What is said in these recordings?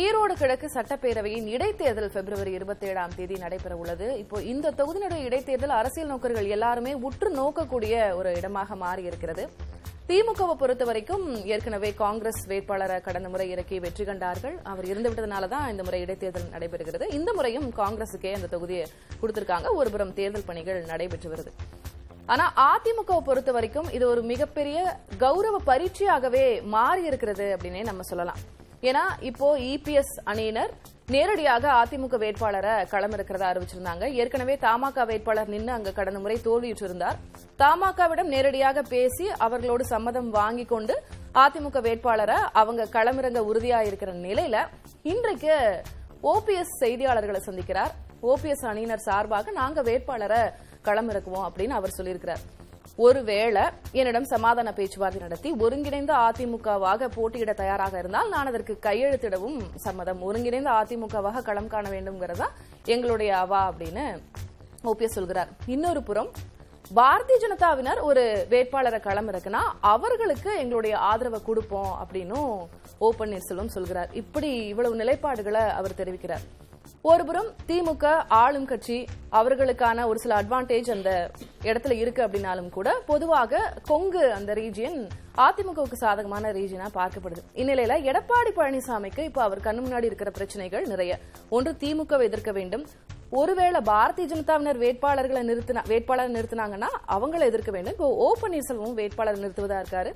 ஈரோடு கிழக்கு சட்டப்பேரவையின் இடைத்தேர்தல் பிப்ரவரி இருபத்தி ஏழாம் தேதி நடைபெற உள்ளது இப்போ இந்த தொகுதியினுடைய இடைத்தேர்தல் அரசியல் நோக்கர்கள் எல்லாருமே உற்று நோக்கக்கூடிய ஒரு இடமாக மாறி இருக்கிறது திமுகவை பொறுத்த வரைக்கும் ஏற்கனவே காங்கிரஸ் வேட்பாளரை கடந்த முறை இறக்கி வெற்றி கண்டார்கள். அவர் இருந்து விட்டதுனால தான் இந்த முறை இடைத்தேர்தல் நடைபெறுகிறது. இந்த முறையும் காங்கிரசுக்கே அந்த தொகுதியை கொடுத்திருக்காங்க. ஒருபுறம் தேர்தல் பணிகள் நடைபெற்று வருது. ஆனா அதிமுகவை பொறுத்த வரைக்கும் இது ஒரு மிகப்பெரிய கௌரவ பரீட்சையாகவே மாறி இருக்கிறது அப்படின்னே நம்ம சொல்லலாம். ஏன்னா இப்போ இபிஎஸ் அணியினர் நேரடியாக அதிமுக வேட்பாளரை களமிறக்கிறதா அறிவிச்சிருந்தாங்க. ஏற்கனவே தமாக வேட்பாளர் நின்று அங்க கடந்த முறை தோல்வியுற்றிருந்தார். தமாகவிடம் நேரடியாக பேசி அவர்களோடு சம்மதம் வாங்கி கொண்டு அதிமுக வேட்பாளரை அவங்க களமிறங்க உறுதியா இருக்கிற நிலையில இன்றைக்கு ஓபிஎஸ் செய்தியாளர்களை சந்திக்கிறார். ஓபிஎஸ் அணியினர் சார்பாக நாங்க வேட்பாளரை களமிறக்குவோம் அப்படின்னு அவர் சொல்லியிருக்கிறார். ஒருவேளை என்னிடம் சமாதான பேச்சுவார்த்தை நடத்தி ஒருங்கிணைந்த அதிமுகவாக போட்டியிட தயாராக இருந்தால் நான் அதற்கு கையெழுத்திடவும் சம்மதம். ஒருங்கிணைந்த அதிமுகவாக களம் காண வேண்டும்ங்கிறதா எங்களுடைய அவா அப்படின்னு ஓபிஎஸ் சொல்கிறார். இன்னொரு புறம் பாரதிய ஜனதாவினர் ஒரு வேட்பாளரை களம் இருக்குன்னா அவர்களுக்கு எங்களுடைய ஆதரவை கொடுப்போம் அப்படின்னும் ஓ பன்னீர்செல்வம் சொல்கிறார். இப்படி இவ்வளவு நிலைப்பாடுகளை அவர் தெரிவிக்கிறார். ஒருபுறம் திமுக ஆளும் கட்சி அவர்களுக்கான ஒரு சில அட்வான்டேஜ் அந்த இடத்துல இருக்கு அப்படின்னாலும் கூட பொதுவாக கொங்கு அந்த ரீஜியன் அதிமுகவுக்கு சாதகமான ரீஜியனா பார்க்கப்படுது. இந்நிலையில எடப்பாடி பழனிசாமிக்கு இப்ப அவர் கண்ணு முன்னாடி இருக்கிற பிரச்சனைகள் நிறைய. ஒன்று திமுக எதிர்க்க வேண்டும். ஒருவேளை பாரதிய ஜனதாவினர் வேட்பாளர்களை நிறுத்தினா வேட்பாளர் நிறுத்தினாங்கன்னா அவங்களை எதிர்க்க வேண்டும். இப்போ ஓ பன்னீர்செல்வம் வேட்பாளர் நிறுத்துவதா இருக்காரு.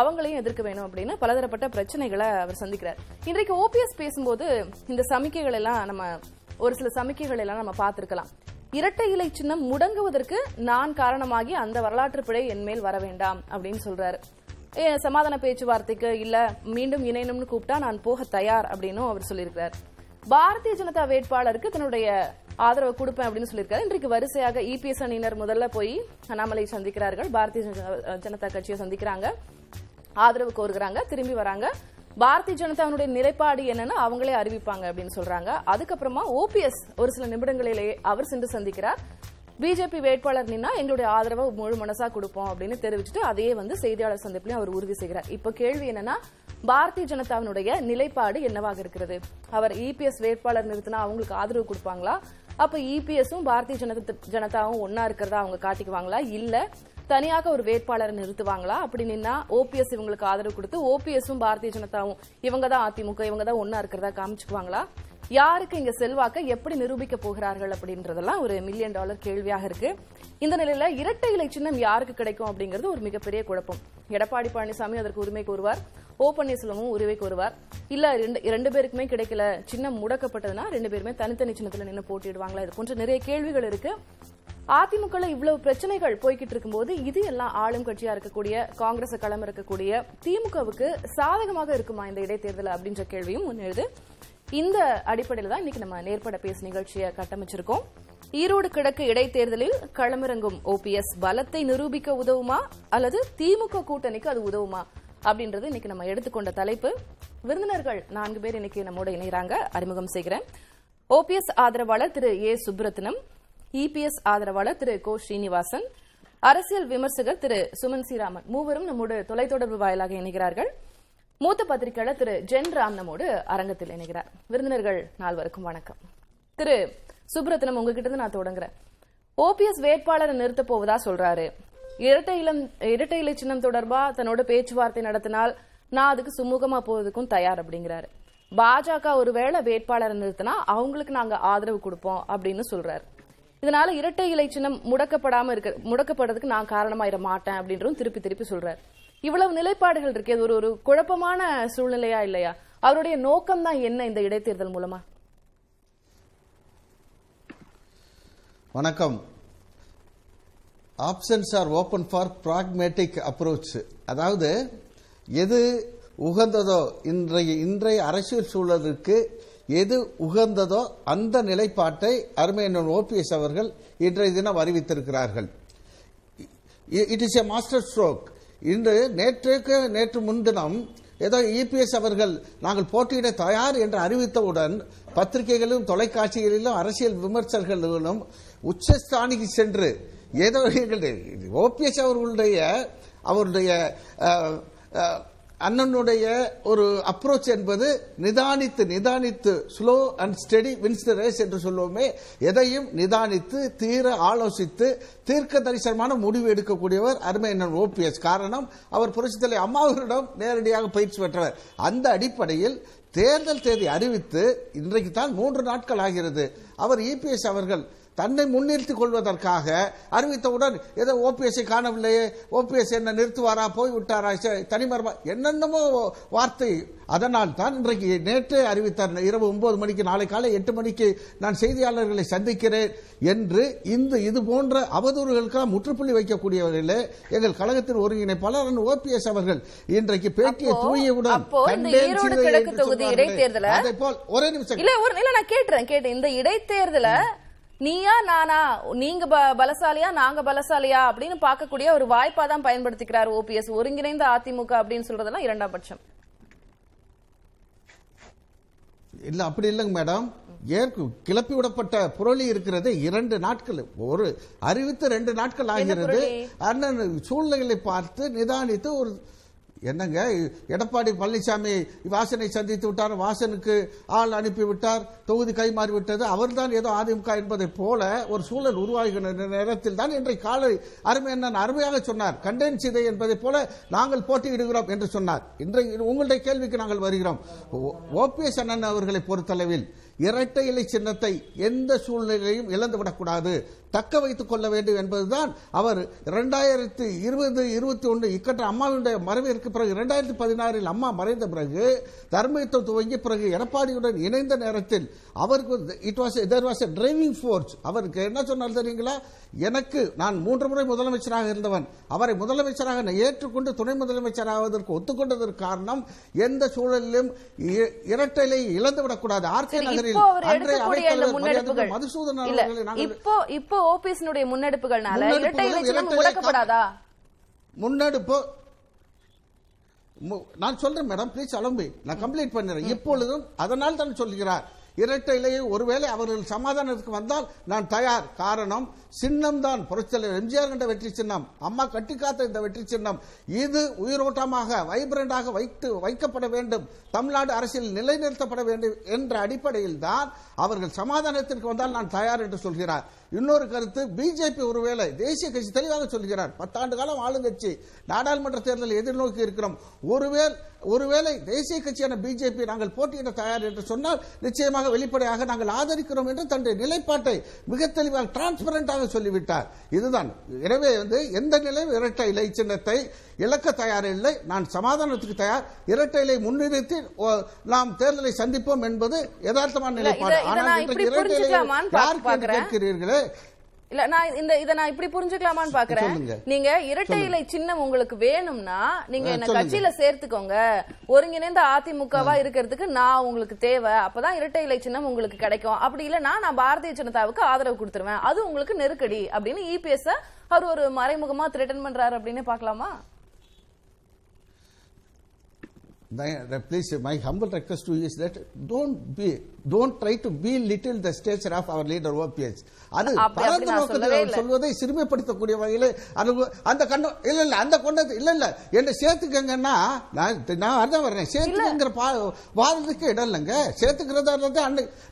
அவங்களையும் எதிர்க்க வேணும் அப்படின்னு பலதரப்பட்ட பிரச்சனைகளை அவர் சந்திக்கிறார். இன்றைக்கு ஓபிஎஸ் பேசும்போது இந்த சமிக்கைகள் எல்லாம் நம்ம ஒரு சில சமிக்கைகள் எல்லாம் நம்ம பார்த்திருக்கலாம். இரட்டை இலை சின்னம் முடங்குவதற்கு நான் காரணமாகி அந்த வரலாற்று பிழை என் மேல் வர வேண்டாம் அப்படின்னு சொல்றாரு. சமாதான பேச்சுவார்த்தைக்கு இல்ல மீண்டும் இணையணும்னு கூப்பிட்டா நான் போக தயார் அப்படின்னும் அவர் சொல்லியிருக்கிறார். பாரதிய ஜனதா வேட்பாளருக்கு தன்னுடைய ஆதரவு கொடுப்பேன் அப்படின்னு சொல்லியிருக்காரு. இன்றைக்கு வரிசையாக இபிஎஸ் அணியினர் முதல்ல போய் அண்ணாமலை சந்திக்கிறார்கள். பாரதிய ஜனதா- ஜனதா கட்சியை சந்திக்கிறாங்க. ஆதரவு கோருகிறாங்க. திரும்பி வராங்க. பாரதிய ஜனதாவுடைய நிலைப்பாடு என்னன்னு அவங்களே அறிவிப்பாங்க அப்படின்னு சொல்றாங்க. அதுக்கப்புறமா ஓபிஎஸ் ஒரு சில நிமிடங்களிலேயே அவர் சென்று சந்திக்கிறார். பிஜேபி வேட்பாளர் நின்னா எங்களுடைய ஆதரவை முழு மனசா கொடுப்போம் அப்படின்னு தெரிவிச்சுட்டு அதையே வந்து செய்தியாளர் சந்திப்பிலையும் அவர் உறுதி செய்கிறார். இப்ப கேள்வி என்னன்னா பாரதிய ஜனதாவினுடைய நிலைப்பாடு என்னவாக இருக்கிறது? அவர் இபிஎஸ் வேட்பாளர் நிறுத்தினா அவங்களுக்கு ஆதரவு கொடுப்பாங்களா? அப்ப இபிஎஸும் பாரதிய ஜனதா ஜனதாவும் ஒன்னா இருக்கிறதா அவங்க காட்டிக்குவாங்களா? இல்ல தனியாக ஒரு வேட்பாளரை நிறுத்துவாங்களா? அப்படி நின்னா ஓபிஎஸ் இவங்களுக்கு ஆதரவு கொடுத்து ஓபிஎஸும் பாரதிய ஜனதாவும் இவங்க தான் அதிமுக இவங்க தான் ஒன்னா இருக்கிறதா காமிச்சுக்குவாங்களா? யாருக்கு இங்க செல்வாக்க எப்படி நிரூபிக்க போகிறார்கள் அப்படின்றதெல்லாம் ஒரு மில்லியன் டாலர் கேள்வியாக இருக்கு. இந்த நிலையில இரட்டை இலை சின்னம் யாருக்கு கிடைக்கும் அப்படிங்கிறது ஒரு மிகப்பெரிய குழப்பம். எடப்பாடி பழனிசாமி அதற்கு உரிமை கூறுவார் ஓ பன்னீர்செல்வமும் உரிமை கோருவார் இல்ல ரெண்டு ரெண்டு பேருக்குமே கிடைக்கல. சின்னம் முடக்கப்பட்டதுன்னா ரெண்டு பேருமே தனித்தனி சின்னத்துல நின்று போட்டிடுவாங்களா இது போன்ற நிறைய கேள்விகள் இருக்கு. அதிமுக இவ்வளவு பிரச்சனைகள் போய்கிட்டு இருக்கும்போது இது எல்லாம் ஆளும் கட்சியா இருக்கக்கூடிய காங்கிரஸ் களம் இருக்கக்கூடிய திமுகவுக்கு சாதகமாக இருக்குமா இந்த இடைத்தேர்தல் அப்படின்ற கேள்வியும் முன்னெழுது இந்த அடிப்படையில் தான் இன்னைக்கு நம்ம நேர்பட பேசு நிகழ்ச்சியை கட்டமைச்சிருக்கோம். ஈரோடு கிழக்கு இடைத்தேர்தலில் களமிறங்கும் ஓபிஎஸ் பலத்தை நிரூபிக்க உதவுமா? அல்லது திமுக கூட்டணிக்கு அது உதவுமா? அப்படின்றது இன்னைக்கு நம்ம எடுத்துக்கொண்ட தலைப்பு. விருந்தினர்கள் நான்கு பேர் இன்னைக்கு நம்மோட இணைகிறாங்க. அறிமுகம் செய்கிறேன். ஓபிஎஸ் ஆதரவாளர் திரு ஏ சுப்ரத்னம் இபிஎஸ் ஆதரவாளர் திரு கோ ஸ்ரீனிவாசன் அரசியல் விமர்சகர் திரு சுமன் ஸ்ரீராமன் மூவரும் நம்மோடு தொலைத்தொடர்பு வாயிலாக இணைகிறார்கள். மூத்த பத்திரிகையாளர் திரு ஜென் ராம் நம்மோடு அரங்கத்தில் இணைகிறார். விருந்தினர்கள் நால்வருக்கும் வணக்கம். திரு சுப்ரத்னம் உங்ககிட்ட இருந்து நான் தொடங்குறேன். ஓபிஎஸ் வேட்பாளரை நிறுத்த போவதா சொல்றாரு. இரட்டை இளம் இரட்டை இலை சின்னம் தொடர்பா தன்னோட பேச்சுவார்த்தை நடத்தினால் நான் அதுக்கு சுமூகமா போவதுக்கும் தயார் அப்படிங்கிறாரு. பாஜக ஒருவேளை வேட்பாளர் நிறுத்தினா அவங்களுக்கு நாங்க ஆதரவு கொடுப்போம் அப்படின்னு சொல்றாரு. இதனால இரட்டை இலை சின்னம் முடக்கப்படாம இருக்க முடக்கப்படுறதுக்கு நான் காரணமாயிட மாட்டேன் அப்படின்றதும் திருப்பி திருப்பி சொல்றாரு. இவ்வளவு நிலைப்பாடுகள் இருக்கு. அது ஒரு ஒரு குழப்பமான சூழ்நிலையா இல்லையா? அவருடைய நோக்கம் தான் என்ன இந்த இடைத்தேர்தல் மூலமா? வணக்கம். Options are open for pragmatic approach அதாவது எது உகந்ததோ இன்றைய இன்றைய அரசியல் சூழலுக்கு எது உகந்ததோ அந்த நிலைப்பாட்டை அருமையண்ணன் ஓபிஎஸ் அவர்கள் இன்றைய தினம் அறிவித்திருக்கிறார்கள். It is a master stroke இன்று நேற்றுக்கு நேற்று முன்தினம் ஏதோ இபிஎஸ் அவர்கள் நாங்கள் போட்டியிட தயார் என்று அறிவித்தவுடன் பத்திரிகைகளிலும் தொலைக்காட்சிகளிலும் அரசியல் விமர்சகர்களும் உச்சஸ்தானிக்கு சென்று ஏதோ ஓபிஎஸ் அவர்களுடைய அவருடைய அண்ணனுடைய ஒரு அப்ரோச் என்பது நிதானித்து நிதானித்து slow and steady wins the race என்று சொல்லுவோமே. எதையும் நிதானித்து தீர ஆலோசித்து தீர்க்க தரிசனமான முடிவு எடுக்கக்கூடியவர் அருமை அண்ணன் ஓபிஎஸ். காரணம் அவர் புரட்சித்தலை அம்மாவரிடம் நேரடியாக பயிற்சி பெற்றவர். அந்த அடிப்படையில் தேர்தல் தேதி அறிவித்து இன்றைக்கு தான் மூன்று நாட்கள் ஆகிறது. அவர் இபிஎஸ் அவர்கள் தன்னை முன்னிறுத்திக் கொள்வதற்காக அறிவித்தவுடன் ஏதோ ஓபிஎஸ்ஐ காணவில்லையே ஓபிஎஸ் என்ன நிறுத்துவாரா போய் விட்டாரா சரி, தனிமரமா என்னென்னமோ வார்த்தை. அதனால் தான் இன்றைக்கு நேற்றே அறிவித்தார் இரவு ஒன்பது மணிக்கு நாளை காலை எட்டு மணிக்கு நான் செய்தியாளர்களை சந்திக்கிறேன் என்று இந்த இது போன்ற அவதூறுகளுக்கெல்லாம் முற்றுப்புள்ளி வைக்கக்கூடியவர்களே எங்கள் கழகத்தின் ஒருங்கிணைப்பாளர் ஓபிஎஸ் அவர்கள் இன்றைக்கு பேட்டியை தூயவுடன் அதே போல் ஒரே நிமிஷம். இல்ல ஒரு இல்ல நான் கேட்டுறேன் கேட்டேன் இந்த இடைத்தேர்தல நீயா நானா? நீங்க பலசாலியா? நாங்க பலசாலியா? அப்படின்னு பார்க்கக்கூடிய ஒரு வாய்ப்பா தான் பயன்படுத்திக்கிறார் ஓபிஎஸ் ஒருங்கிணைந்த அதிமுக அப்படின்னு சொல்றதெல்லாம் இரண்டாம் பட்சம். இல்ல அப்படி இல்லைங்க மேடம். ஏற்கு கிளப்பி விடப்பட்ட புரளி இருக்கிறது இரண்டு நாட்கள். ஒரு அறிவித்து ரெண்டு நாட்கள் ஆகிறது? அண்ணன் சூழ்நிலைகளை பார்த்து நிதானித்து ஒரு என்னங்க? எடப்பாடி பழனிசாமி வாசனை சந்தித்து விட்டார் வாசனுக்கு ஆள் அனுப்பிவிட்டார் தொகுதி கைமாறி விட்டது. அவர்தான் ஏதோ அதிமுக என்பதை போல ஒரு சூழல் உருவாகின்ற நேரத்தில் தான் இன்றைக்கு காலை அருமை அண்ணன் அருமையாக சொன்னார். கண்டேன் சிதை என்பதை போல நாங்கள் போட்டியிடுகிறோம் என்று சொன்னார். இன்றைக்கு உங்களுடைய கேள்விக்கு நாங்கள் வருகிறோம். ஓபிஎஸ் அண்ணன் அவர்களை பொறுத்தளவில் இரட்டை இலை சின்னத்தை எந்த சூழ்நிலையும் இழந்துவிடக்கூடாது. தக்க வைத்துக் கொள்ள வேண்டும் என்பதுதான் அவர் இரண்டாயிரத்தி இருபது இருபத்தி ஒன்று இக்கட்ட அம்மாவுடைய மறைவிற்கு பிறகு இரண்டாயிரத்தி பதினாறில் அம்மா மறைந்த பிறகு தர்மயுத்தம் துவங்கி பிறகு எடப்பாடியுடன் இணைந்த நேரத்தில் அவருக்கு it was there was a driving force அவருக்கு என்ன சொன்னார் தெரியுங்களா? எனக்கு நான் மூன்று முறை முதலமைச்சராக இருந்தவன். அவரை முதலமைச்சராக நான் ஏற்றுக்கொண்டு துணை முதலமைச்சராவதற்கு ஒத்துக்கொண்டதற்கு காரணம் எந்த சூழலிலும் இரட்டைலை இழந்துவிடக்கூடாது. ஆர்கே நகரில் அன்றைய மரியாதைக்குரிய மதுசூதன் அவர்களை நாங்கள் இப்போ இப்போ ஓபிஎஸ்னுடைய முன்னெடுப்புகள்னால இரட்டை முடக்கப்படாதா? முன்னெடுப்பு. நான் சொல்றேன் மேடம். ப்ளீஸ் அலம்பி. நான் கம்ப்ளீட் பண்ணிடுறேன் இப்பொழுதும் அதனால் தான் சொல்கிறார். இரட்டை இலையை ஒருவேளை அவர்கள் சமாதானத்துக்கு வந்தால் நான் தயார். காரணம் சின்னம் தான். புரட்சித்தலைவர் எம்ஜிஆர் கண்ட வெற்றி சின்னம். அம்மா கட்டி காத்த இந்த வெற்றி சின்னம். இது உயிரோட்டமாக வைப்ரண்டாக வைத்து வைக்கப்பட வேண்டும். தமிழ்நாடு அரசியல் நிலைநிறுத்தப்பட வேண்டும் என்ற அடிப்படையில் தான் அவர்கள் சமாதானத்திற்கு வந்தால் நான் தயார் என்று சொல்கிறார். இன்னொரு கருத்து பிஜேபி ஒருவேளை தேசிய கட்சி தெளிவாக சொல்கிறார் பத்தாண்டு காலம் ஆளுங்கட்சி நாடாளுமன்ற தேர்தலை எதிர்நோக்கி இருக்கிறோம். ஒருவேளை ஒருவேளை தேசிய கட்சியான பிஜேபி நாங்கள் போட்டியிட தயார் என்று சொன்னால் நிச்சயமாக வெளிப்படையாக நாங்கள் ஆதரிக்கிறோம் என்று தன்னுடைய நிலைப்பாட்டை மிக தெளிவாக டிரான்ஸ்பரண்டாக சொல்லிவிட்டார். இதுதான். எனவே வந்து எந்த நிலையும் இரட்டை இலை சின்னத்தை இழக்க தயாரில்லை. நான் சமாதானத்துக்கு தயார். இரட்டை இலை முன்னிறுத்தி நாம் தேர்தலை சந்திப்போம் என்பது யதார்த்தமான இல்ல, நிலைப்பாடு. ஆனால் இன்றைக்கு. கேட்கிறீர்களே? இல்ல நான் இந்த இத நான் இப்படி புரிஞ்சுக்கலாமான்னு பாக்குறேன். நீங்க இரட்டை இலை சின்னம் உங்களுக்கு வேணும்னா நீங்க என்ன. கட்சியில சேர்த்துக்கோங்க. ஒருங்கிணைந்த அதிமுகவா இருக்கிறதுக்கு நான் உங்களுக்கு தேவை. அப்பதான் இரட்டை இலை சின்னம் உங்களுக்கு கிடைக்கும். அப்படி இல்லைன்னா நான் பாரதிய ஜனதாவுக்கு ஆதரவு கொடுத்துருவேன். அது உங்களுக்கு நெருக்கடி அப்படின்னு இபிஎஸ் அவர் ஒரு மறைமுகமா த்ரெட்டன் பண்றாரு அப்படின்னு பாக்கலாமா My- Please, my humble request to you is that don't be, don't try to belittle the stature of our leader OPS. அது பரந்த நோக்கத்தில். சொல்வதை சிறுமைப்படுத்தக்கூடிய வகையில் அந்த கண்ணம் இல்ல இல்ல அந்த கொண்டது இல்ல இல்ல. என்ன சேர்த்துக்கங்கன்னா நான் நான் அதான் வர்றேன். சேர்த்துக்கிற வாதத்துக்கு இடம் இல்லைங்க. சேர்த்துக்கிறதா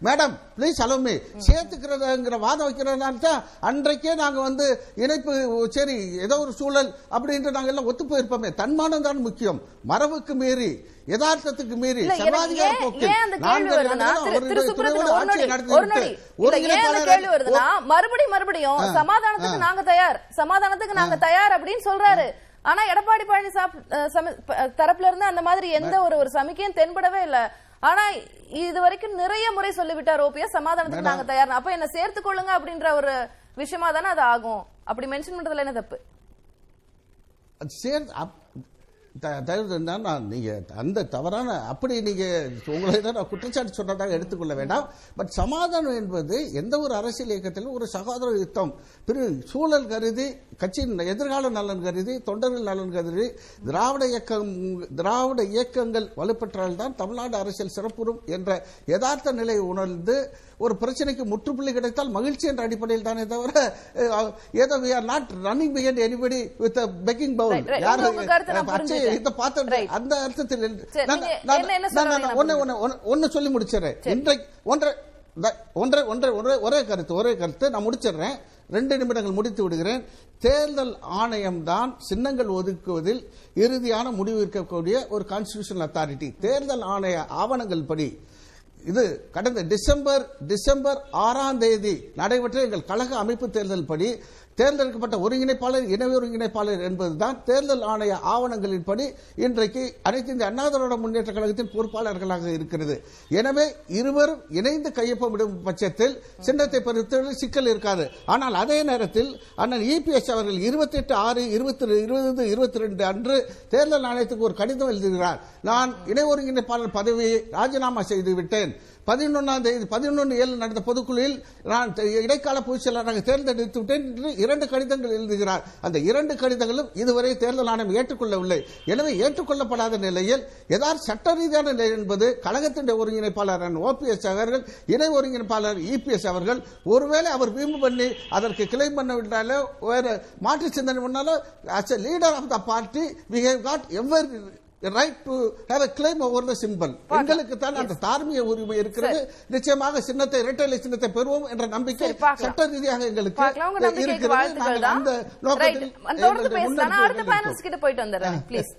மேடம் ப்ளீஸ் அலோமி சேர்த்துக்கிறதுங்கிற வாதம் வைக்கிறதுனால தான் அன்றைக்கே நாங்க வந்து இணைப்பு சரி ஏதோ ஒரு சூழல் அப்படின்ட்டு நாங்க எல்லாம் ஒத்து போயிருப்போமே. தன்மானம் தான் முக்கியம். மரபுக்கு மீறி. யதார்த்தத்துக்கு மீறி சர்வாதிகார மறுபடியும் மறுபடியும் சமாதானத்துக்கு. நாங்க தயார். சமாதானத்துக்கு நாங்க தயார் அப்படின்னு சொல்றாரு. ஆனா எடப்பாடி பழனிசாமி தரப்புல இருந்து அந்த மாதிரி எந்த ஒரு ஒரு சமிக்கையும் தென்படவே இல்ல. ஆனா இது வரைக்கும் நிறைய முறை சொல்லிவிட்டார் ஓபிஎஸ். சமாதானத்துக்கு நாங்க தயார். அப்ப என்ன சேர்த்துக் கொள்ளுங்க அப்படின்ற ஒரு விஷயமா தானே அது ஆகும். அப்படி மென்ஷன் பண்றதுல என்ன தப்பு? த- தயவு நான் நீங்கள் அந்த தவறான அப்படி நீங்கள் உங்களை தான் நான் குற்றச்சாட்டு சொன்னதாக எடுத்துக்கொள்ள வேண்டாம். பட் சமாதானம் என்பது எந்த ஒரு அரசியல் இயக்கத்திலும் ஒரு சகோதர யுத்தம். பிறகு சூழல் கருதி கட்சியின் எதிர்கால நலன் கருதி தொண்டர்கள் நலன் கருதி திராவிட இயக்கம் திராவிட இயக்கங்கள் வலுப்பெற்றால்தான் தமிழ்நாடு அரசியல் சிறப்புறும் என்ற யதார்த்த நிலையை உணர்ந்து ஒரு பிரச்சனைக்கு முற்றுப்புள்ளி கிடைத்தால் மகிழ்ச்சி என்ற அடிப்படையில் தானே தவிர ஏதோ we are not running behind anybody with a begging bowl Right, right. யாரு உங்க கருத்தை நான் அஹ், அச்சே, புரிஞ்சுட்டேன். இதை பார்த்து. அந்த அர்த்தத்தில் என்ன சொல்ல முடிச்சிடுறேன் இன்றைக்கு ஒன்றை ஒன்றை ஒன்றை ஒரே ஒரே கருத்து ஒரே கருத்து. நான் முடிச்சிடுறேன். ரெண்டு நிமிடங்கள் முடித்து விடுகிறேன். தேர்தல் ஆணையம் தான் சின்னங்கள் ஒதுக்குவதில் இறுதியான முடிவு இருக்கக்கூடிய ஒரு கான்ஸ்டிடியூஷனல் அத்தாரிட்டி தேர்தல் ஆணைய ஆவணங்கள் படி. இது கடந்த டிசம்பர் டிசம்பர் ஆறாம் தேதி நடைபெற்ற எங்கள் கழக அமைப்பு தேர்தல் படி தேர்ந்தெடுக்கப்பட்ட ஒருங்கிணைப்பாளர் இணை ஒருங்கிணைப்பாளர் என்பதுதான் தேர்தல் ஆணைய ஆவணங்களின்படி இன்றைக்கு அனைத்து இந்திய அண்ணா திராவிட முன்னேற்ற கழகத்தின் பொறுப்பாளர்களாக இருக்கிறது. எனவே இருவரும் இணைந்து கையொப்பமிடும் பட்சத்தில் சின்னத்தை பொறுத்தவரை சிக்கல் இருக்காது. ஆனால் அதே நேரத்தில் அண்ணன் இபிஎஸ் அவர்கள் இருபத்தி எட்டு ஆறு இருபத்தி இருபது இருபத்தி ரெண்டு அன்று தேர்தல் ஆணையத்துக்கு ஒரு கடிதம் எழுதுகிறார். நான் இணை ஒருங்கிணைப்பாளர் பதவியை ராஜினாமா செய்து விட்டேன். பதினொன்றாம் தேதி பதினொன்று ஏழு நடந்த பொதுக்குழுவில் நான் இடைக்கால பொதுச் செயலாளராக தேர்ந்தெடுத்து விட்டேன் என்று இரண்டு கடிதங்கள் எழுதுகிறார். அந்த இரண்டு கடிதங்களும் இதுவரை தேர்தல் ஆணையம் ஏற்றுக்கொள்ளவில்லை. எனவே ஏற்றுக்கொள்ளப்படாத நிலையில் ஏதாவது சட்ட ரீதியான நிலை என்பது கழகத்தின் ஒருங்கிணைப்பாளர் ஓபிஎஸ் அவர்கள் இணை ஒருங்கிணைப்பாளர் இபிஎஸ் அவர்கள் ஒருவேளை அவர் வீம்பு பண்ணி அதற்கு கிளைம் பண்ண விட்டாலோ வேறு மாற்று சிந்தனை பண்ணாலோ as leader of the party party we have got right to have a claim over the symbol. எங்களுக்கு தான் அந்த தார்மீக உரிமை இருக்கிறது. நிச்சயமாக சின்னத்தை இரட்டை சின்னத்தை பெறுவோம் என்ற நம்பிக்கை. சட்ட ரீதியாக எங்களுக்கு இருக்கிறது. அந்த நோக்கத்தில். கிட்ட போயிட்டு வந்துடுறேன். ப்ளீஸ்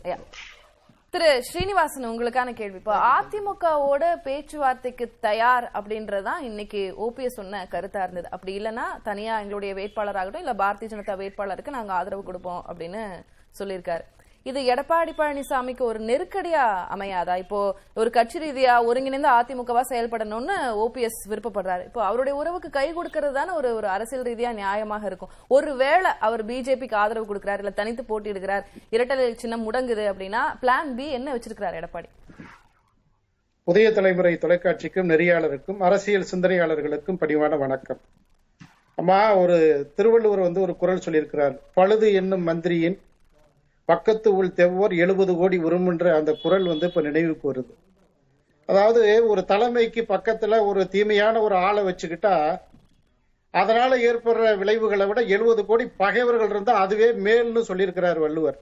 திரு ஸ்ரீனிவாசன் உங்களுக்கான கேள்வி. இப்போ அதிமுகவோட பேச்சுவார்த்தைக்கு தயார் அப்படின்றதுதான் இன்னைக்கு ஓபிஎஸ் சொன்ன கருத்தா இருந்தது. அப்படி இல்லைன்னா தனியா எங்களுடைய வேட்பாளராகட்டும் இல்ல பாரதிய ஜனதா வேட்பாளருக்கு நாங்க ஆதரவு கொடுப்போம் அப்படின்னு சொல்லியிருக்காரு. இது எடப்பாடி பழனிசாமிக்கு ஒரு நெருக்கடியா அமையாதா? இப்போ ஒரு கட்சி ரீதியா ஒருங்கிணைந்து அதிமுகவா செயல்படணும்னு ஓபிஎஸ் விருப்பப்படுறாரு. இப்போ அவருடைய உறவுக்கு கை கொடுக்கறது தானே ஒரு ஒரு அரசியல் ரீதியா நியாயமாக இருக்கும். ஒருவேளை அவர் பிஜேபிக்கு ஆதரவு கொடுக்கிறார் இல்ல தனித்து போட்டியிடுகிறார் இரட்டை சின்னம் முடங்குது அப்படின்னா பிளான் பி என்ன வச்சிருக்கிறார் எடப்பாடி? புதிய தலைமுறை தொலைக்காட்சிக்கும் நெறியாளருக்கும் அரசியல் சிந்தனையாளர்களுக்கும் பணிவான வணக்கம். அம்மா ஒரு திருவள்ளுவர் வந்து ஒரு குரல் சொல்லியிருக்கிறார். பழுது என்னும் மந்திரியின் பக்கத்து உள் தெவ்வோர் எழுபது கோடி உருமுன்ற அந்த குரல் வந்து இப்ப நினைவுக்கு வருது அதாவது ஒரு தலைமைக்கு பக்கத்துல ஒரு தீமையான ஒரு ஆளை வச்சுக்கிட்டா அதனால ஏற்படுற விளைவுகளை விட எழுபது கோடி பகைவர்கள் இருந்தா அதுவே மேல்னு சொல்லியிருக்கிறார் வள்ளுவர்.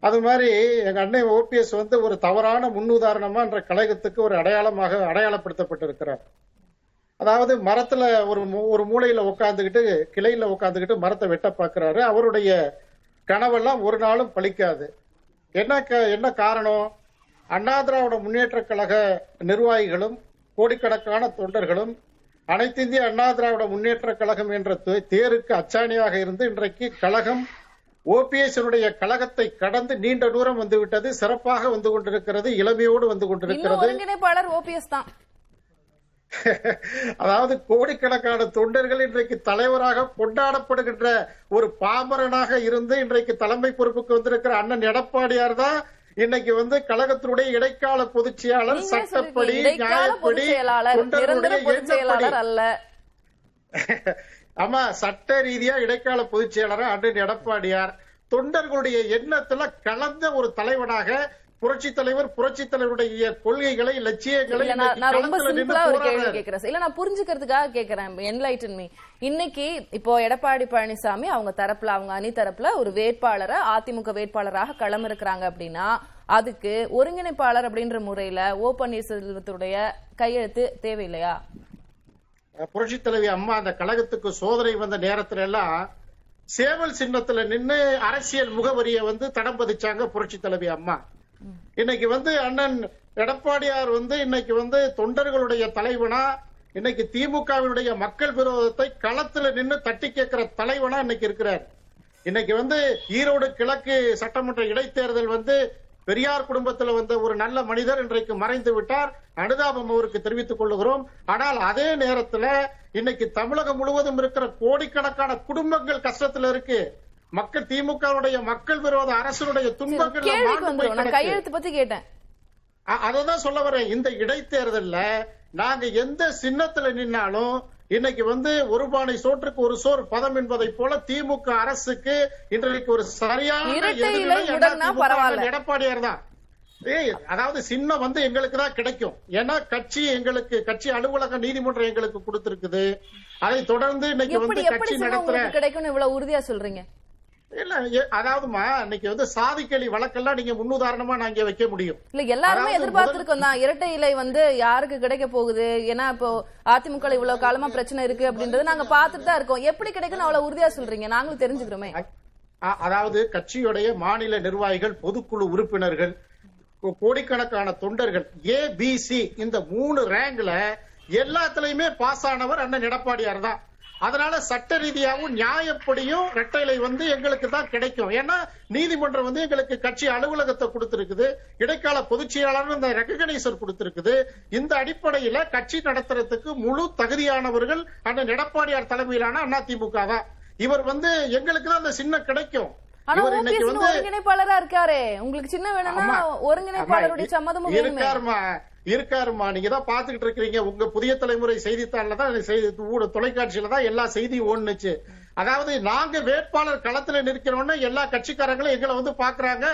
அது மாதிரி எங்க அண்ணன் ஓபிஎஸ் வந்து ஒரு தவறான முன்னுதாரணமா என்ற கழகத்துக்கு ஒரு அடையாளமாக அடையாளப்படுத்தப்பட்டிருக்கிறார். அதாவது மரத்துல ஒரு மூ- ஒரு மூலையில உட்காந்துக்கிட்டு கிளையில உட்காந்துக்கிட்டு மரத்தை வெட்ட பாக்குறாரு அவருடைய கனவெல்லாம் ஒரு நாளும் பழிக்காது. என்ன க- என்ன காரணம்? அண்ணா திராவிட முன்னேற்ற கழக நிர்வாகிகளும் கோடிக்கணக்கான தொண்டர்களும் அனைத்து இந்திய அண்ணா திராவிட முன்னேற்ற கழகம் என்ற தே- தேருக்கு அச்சாணியாக இருந்து இன்றைக்கு கழகம் ஓபிஎஸ்னுடைய கழகத்தை கடந்து நீண்ட தூரம் வந்துவிட்டது சிறப்பாக வந்து கொண்டிருக்கிறது இளமையோடு வந்து கொண்டிருக்கிறது. ஒருங்கிணைப்பாளர் ஓபிஎஸ் தான். அதாவது கோடிக்கணக்கான தொண்டர்கள் இன்றைக்கு தலைவராக கொண்டாடப்படுகின்ற ஒரு பாமரனாக இருந்து இன்றைக்கு தலைமை பொறுப்புக்கு வந்திருக்கிற அண்ணன் எடப்பாடியார் தான் இன்னைக்கு வந்து கழகத்தினுடைய இடைக்கால பொதுச் செயலாளர் சட்டப்படி நியாயப்படி தொண்டர்களுடைய அல்ல. ஆமா சட்ட ரீதியா இடைக்கால பொதுச் செயலாளர் அண்ணன் எடப்பாடியார். தொண்டர்களுடைய எண்ணத்துல கலந்த ஒரு தலைவனாக புரட்சி தலைவர் புரட்சி தலைவருடைய கொள்கைகளை லட்சியங்களை நான் ரொம்ப சிம்பிளா ஒரு கேள்வி. கேக்குறேன். இல்ல நான் புரிஞ்சுக்கிறதுக்காக கேக்குறேன். என்லைட்டன் மீ இன்னைக்கு இப்போ எடப்பாடி பழனிசாமி அவங்க தரப்புல அவங்க அணி தரப்புல ஒரு வேட்பாளரை அதிமுக வேட்பாளராக களம் இருக்கிறாங்க அப்படின்னா அதுக்கு ஒருங்கிணைப்பாளர் அப்படின்ற முறையில ஓ பன்னீர்செல்வத்துடைய கையெழுத்து தேவையில்லையா? புரட்சி தலைவி அம்மா அந்த கழகத்துக்கு சோதனை வந்த நேரத்துல எல்லாம் சேவல் சின்னத்துல நின்னு அரசியல் முகவரியை வந்து தடம் பதிச்சாங்க புரட்சி தலைவி அம்மா. இன்னைக்கு வந்து அண்ணன் எடப்பாடியார் வந்து இன்னைக்கு வந்து தொண்டர்களுடைய தலைவனா இன்னைக்கு திமுகவினுடைய மக்கள் விரோதத்தை களத்துல நின்னு தட்டி கேட்கிற தலைவனா இன்னைக்கு இருக்கிறார். இன்னைக்கு வந்து ஈரோடு கிழக்கு சட்டமன்ற இடைத்தேர்தல் வந்து பெரியார் குடும்பத்துல வந்த ஒரு நல்ல மனிதர் இன்றைக்கு மறைந்து விட்டார். அனுதாபம் அவருக்கு தெரிவித்துக் கொள்ளுகிறோம். ஆனால் அதே நேரத்துல இன்னைக்கு தமிழகம் முழுவதும் இருக்கிற கோடிக்கணக்கான குடும்பங்கள் கஷ்டத்துல இருக்கு. மக்கள் திமுகவுடைய மக்கள் விரோத அரசுடைய துன்பங்கள் கையெழுத்து பத்தி கேட்டேன். அததான் சொல்ல வரேன். இந்த இடைத்தேர்தல்ல நாங்க எந்த சின்னத்துல நின்னாலும் இன்னைக்கு வந்து ஒரு பானை சோற்றுக்கு ஒரு சோறு பதம் என்பதை போல திமுக அரசுக்கு இன்றைக்கு ஒரு சரியான. எடப்பாடியார் தான். அதாவது சின்னம் வந்து எங்களுக்கு தான் கிடைக்கும். ஏன்னா கட்சி எங்களுக்கு கட்சி அலுவலக நீதிமன்றம் எங்களுக்கு கொடுத்திருக்குது. அதை தொடர்ந்து இன்னைக்கு வந்து கட்சி நடத்துற கிடைக்கும்னு இவ்வளவு உறுதியா சொல்றீங்க? இல்ல அதாவதுமா இன்னைக்கு வந்து சாதிக்கலி வழக்கெல்லாம் நீங்க முன்னுதாரணமா நான் இங்க வைக்க முடியும். இல்ல எல்லாருமே எதிர்பார்த்திருக்கோம் தான். இரட்டை இலை வந்து யாருக்கு கிடைக்க போகுது? ஏன்னா இப்போ அதிமுக இவ்வளவு காலமா பிரச்சனை இருக்கு அப்படின்றது நாங்க பார்த்துட்டு தான் இருக்கோம். எப்படி கிடைக்கும்னு அவ்வளவு உறுதியா சொல்றீங்க? நாங்களும் தெரிஞ்சுக்கிறோமே. அதாவது கட்சியுடைய மாநில நிர்வாகிகள் பொதுக்குழு உறுப்பினர்கள் கோடிக்கணக்கான தொண்டர்கள் ஏ பி சி இந்த மூணு ரேங்க்ல எல்லாத்துலயுமே பாஸ் ஆனவர் அண்ணன் எடப்பாடியார் தான். அதனால சட்ட ரீதியாகவும் நியாயப்படியும் இரட்டைலை வந்து எங்களுக்கு தான் கிடைக்கும். ஏன்னா நீதிமன்றம் வந்து எங்களுக்கு கட்சி அலுவலகத்தை கொடுத்திருக்குது. இடைக்கால பொதுச் செயலாளர் இந்த ரெகனைசர் கொடுத்திருக்குது. இந்த அடிப்படையில கட்சி நடத்துறதுக்கு முழு தகுதியானவர்கள் அண்ணன் எடப்பாடியார் தலைமையிலான அதிமுக தான் இவர் வந்து எங்களுக்கு தான் அந்த சின்ன கிடைக்கும். ஆனா ஓபிஎஸ் ஒருங்கிணைப்பாளரா இருக்காரே. உங்களுக்கு சின்ன வேணும்னா. ஒருங்கிணைப்பாளருடைய சம்மதமும் இருக்காருமா இருக்காருமா. நீங்க தான் பாத்துக்கிட்டு இருக்கீங்க உங்க புதிய தலைமுறை செய்தித்தாள்ல தான் தொலைக்காட்சியில தான் எல்லா செய்தியும் ஓடுனுச்சு. அதாவது நாங்க வேட்பாளர் களத்துல நிற்கிறோம்னு எல்லா கட்சிக்காரங்களும் எங்களை வந்து பாக்குறாங்க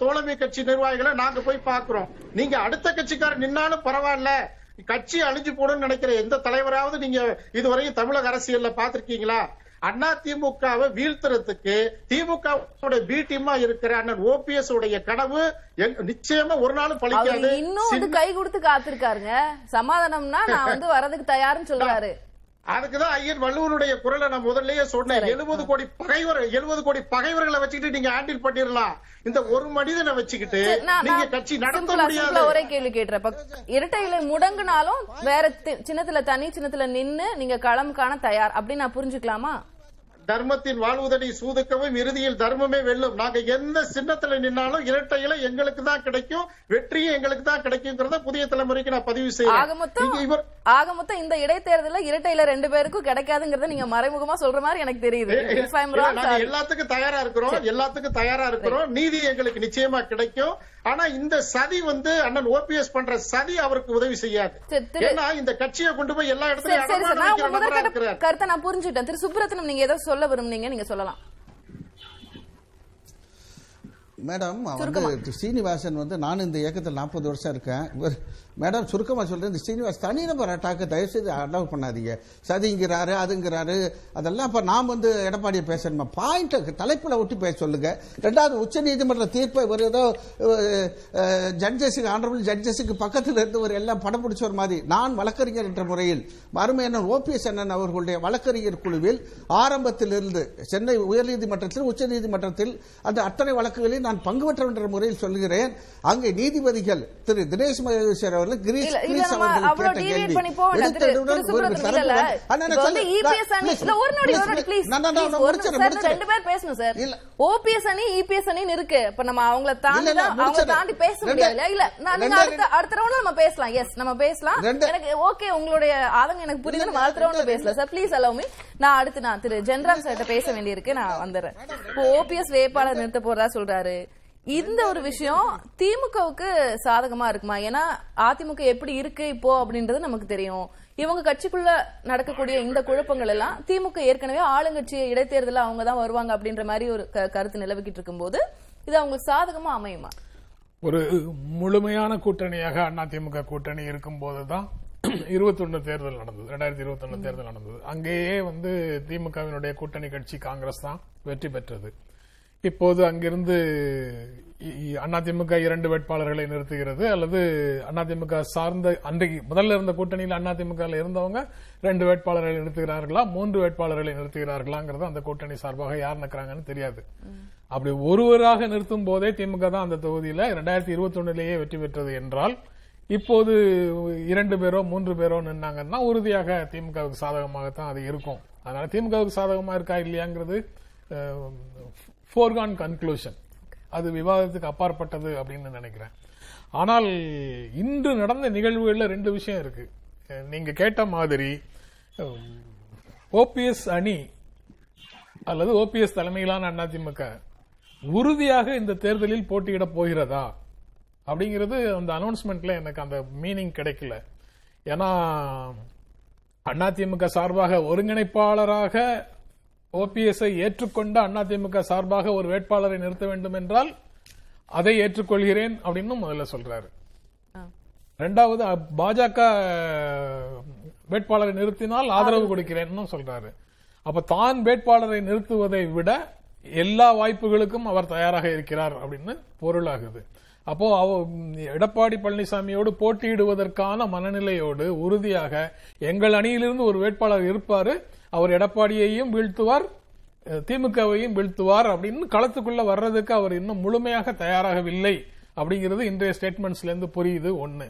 தோழமை கட்சி நிர்வாகிகளை நாங்க போய் பாக்குறோம் நீங்க அடுத்த கட்சிக்காரர் நின்னாலும் பரவாயில்ல. கட்சி அழிஞ்சு போடுன்னு நினைக்கிற எந்த தலைவராவது நீங்க இதுவரையும் தமிழக அரசியல்ல பாத்திருக்கீங்களா அண்ணா திமுகவை வீழ்த்துறதுக்கு திமுக பி டீமா இருக்கிற அண்ணன் ஓபிஎஸ் உடைய கனவு நிச்சயமா ஒரு நாளும் பழிக்காது. இன்னும் கை கொடுத்து காத்திருக்காருங்க. சமாதானம்னா நான் வந்து வரதுக்கு தயாருன்னு சொல்றாரு. அதுக்குதான் ஐயன் வள்ளுவனுடைய குரலை நான் முதல்லயே சொன்னேன். எழுபது கோடி பகைவர் எழுபது கோடி பகைவர்களை வச்சுக்கிட்டு நீங்க ஹேண்டில் பண்ணிடலாம். இந்த ஒரு மனிதனை வச்சுக்கிட்டு நீங்க கட்சி நடத்த முடியாது. ஒரே கேள்வி கேட்டுறேன். இப்ப இரட்டை இலை முடங்குனாலும் வேற சின்னத்துல தனி சின்னத்துல நின்னு நீங்க களம் காண தயார். அப்படின்னு நான் புரிஞ்சுக்கலாமா? தர்மத்தின் வாழ்வுதடி சூதுக்கவும் இறுதியில் தர்மமே வெல்லும். நாங்க எந்த சின்னத்துல நின்னாலும் இரட்டையில எங்களுக்கு தான் கிடைக்கும் வெற்றியும் எங்களுக்கு தான் கிடைக்குங்கிறத புதிய தலைமுறைக்கு நான் பதிவு செய்யறேன் ஆக மொத்தம் இந்த இடைத்தேர்தல இரட்டை இலை ரெண்டு பேருக்கும் கிடைக்காதுங்கறத நீங்க மறைமுகமா சொல்ற மாதிரி எனக்கு தெரியுது. எல்லாத்துக்கும் தயாரா இருக்கிறோம். எல்லாத்துக்கும் தயாரா இருக்கிறோம். நீதி எங்களுக்கு நிச்சயமா கிடைக்கும். ஆனா இந்த சதி வந்து அண்ணன் ஓபிஎஸ் பண்ற சதி அவருக்கு உதவி செய்யாது. ஏன்னா இந்த கட்சியை கொண்டு போய் எல்லா இடத்துலயும் கருத்தை நான் புரிஞ்சுட்டேன் திரு. சுப்ரத்தனம் நீங்க ஏதோ சொல்ல விரும்புனீங்க நீங்க சொல்லலாம். மேடம் வந்து சீனிவாசன் வந்து நான் இந்த இயக்கத்தில் நாற்பது வருஷம் இருக்கேன். இவர் மேடம் சுருக்கமாக சொல்றேன் இந்த சீனிவாஸ் தனிநபர் அட்டாக்கு தயவுசெய்து அலோவ் பண்ணாதீங்க. சதிங்கிறாரு அதுங்கிறாரு அதெல்லாம் இப்போ நாம் வந்து எடப்பாடியை பேசணுமா? பாயிண்ட் தலைப்பில் ஒட்டி பேச சொல்லுங்க. ரெண்டாவது உச்ச நீதிமன்ற தீர்ப்பை ஒரு ஏதோ ஜட்ஜஸுக்கு ஆனரபிள் ஜட்ஜஸுக்கு பக்கத்தில் இருந்தவர் எல்லாம் படம் பிடிச்சவர் மாதிரி நான் வழக்கறிஞர் என்ற முறையில் மருமையண்ணன் ஓபிஎஸ் அண்ணன் அவர்களுடைய வழக்கறிஞர் குழுவில் ஆரம்பத்திலிருந்து சென்னை உயர்நீதிமன்றத்தில் உச்சநீதிமன்றத்தில் அந்த அத்தனை வழக்குகளில் நான் பங்கு பெற்றவர் என்ற முறையில் சொல்கிறேன் அங்கே நீதிபதிகள் திரு தினேஷ் மகேஸ்வர் அவர்கள் கிரீஷ் கிரீஷ் அவர்கள் அணி-. Sir, sir. ஓபிஎஸ் அணி இபிஎஸ் அணின்னு இருக்கு. இப்ப நம்ம அவங்கள தாண்டி அவங்கள. தாண்டி பேச முடியாது இல்ல நான் நீங்க அடுத்த அடுத்த ரவுண்ட்ல நம்ம பேசலாம். எஸ் நம்ம பேசலாம். எனக்கு ஓகே உங்களுடைய ஆதங்கம் எனக்கு புரியுது. நம்ம அடுத்த ரவுண்ட்ல பேசலாம். சார் ப்ளீஸ் அலோமி நான் அடுத்து நான் திரு ஜென்ராம் சார்ட்ட பேச வேண்டியிருக்கு. நான் வந்துடுறேன். இப்போ ஓபிஎஸ் வேட்பாளர் நிறுத்த போறதா சொல்றாரு. இந்த ஒரு விஷயம் திமுகவுக்கு சாதகமா இருக்குமா? ஏன்னா அதிமுக எப்படி இருக்கு இப்போ அப்படின்றது நமக்கு தெரியும். இவங்க கட்சிக்குள்ள நடக்கக்கூடிய இந்த குழப்பங்கள் எல்லாம் திமுக ஏற்கனவே ஆளுங்கட்சி இடைத்தேர்தல அவங்க தான் வருவாங்க அப்படின்ற மாதிரி ஒரு கருத்து நிலவிக்கிட்டு இருக்கும்போது இது அவங்களுக்கு சாதகமா அமையுமா? ஒரு முழுமையான கூட்டணியாக அதிமுக கூட்டணி இருக்கும்போது தான் இருபத்தொன்னு தேர்தல் நடந்தது. ரெண்டாயிரத்தி இருபத்தொன்னு தேர்தல் நடந்தது. அங்கேயே வந்து திமுகவினுடைய கூட்டணி கட்சி காங்கிரஸ் தான் வெற்றி பெற்றது. இப்போது அங்கிருந்து அதிமுக இரண்டு வேட்பாளர்களை நிறுத்துகிறது அல்லது அதிமுக சார்ந்த அன்றைக்கு முதல்ல இருந்த கூட்டணியில் அதிமுக இருந்தவங்க ரெண்டு வேட்பாளர்களை நிறுத்துகிறார்களா மூன்று வேட்பாளர்களை நிறுத்துகிறார்களாங்கிறது அந்த கூட்டணி சார்பாக யார் நிற்கிறாங்கன்னு தெரியாது. அப்படி ஒருவராக நிறுத்தும் போதே திமுக தான் அந்த தொகுதியில் ரெண்டாயிரத்தி இருபத்தொன்னுலேயே வெற்றி பெற்றது என்றால் இப்போது இரண்டு பேரோ மூன்று பேரோ நின்னாங்கன்னா உறுதியாக திமுகவுக்கு சாதகமாகத்தான் அது இருக்கும். அதனால திமுகவுக்கு சாதகமா இருக்கா இல்லையாங்கிறது ஃபோர்கான் கன்க்ளூஷன் அது விவாதத்துக்கு அப்பாற்பட்டது அப்படின்னு நினைக்கிறேன். ஆனால் இன்று நடந்த நிகழ்வுகள்ல ரெண்டு விஷயம் இருக்கு. நீங்க கேட்ட மாதிரி ஓபிஎஸ் அணி அல்லது ஓபிஎஸ் தலைமையிலான அதிமுக உறுதியாக இந்த தேர்தலில் போட்டியிட போகிறதா? அப்படிங்கிறது அந்த அனௌன்ஸ்மெண்ட்ல எனக்கு அந்த மீனிங் கிடைக்கல. ஏன்னா அதிமுக சார்பாக ஒருங்கிணைப்பாளராக ஓபிஎஸ்ஐ ஏற்றுக்கொண்ட அதிமுக சார்பாக ஒரு வேட்பாளரை நிறுத்த வேண்டும் என்றால் அதை ஏற்றுக்கொள்கிறேன் அப்படின்னு முதல்ல சொல்றாரு. ரெண்டாவது பாஜக வேட்பாளரை நிறுத்தினால் ஆதரவு கொடுக்கிறேன்னு சொல்றாரு. அப்ப தான் வேட்பாளரை நிறுத்துவதை விட எல்லா வாய்ப்புகளுக்கும் அவர் தயாராக இருக்கிறார் அப்படின்னு பொருளாகுது. அப்போ அவ எடப்பாடி பழனிசாமியோடு போட்டியிடுவதற்கான மனநிலையோடு உறுதியாக எங்கள் அணியிலிருந்து ஒரு வேட்பாளர் இருப்பாரு. அவர் எடப்பாடியையும் வீழ்த்துவார் திமுகவையும் வீழ்த்துவார் அப்படின்னு களத்துக்குள்ள வர்றதுக்கு அவர் இன்னும் முழுமையாக தயாராகவில்லை அப்படிங்கிறது இன்றைய ஸ்டேட்மெண்ட்ஸ்ல இருந்து புரியுது ஒண்ணு.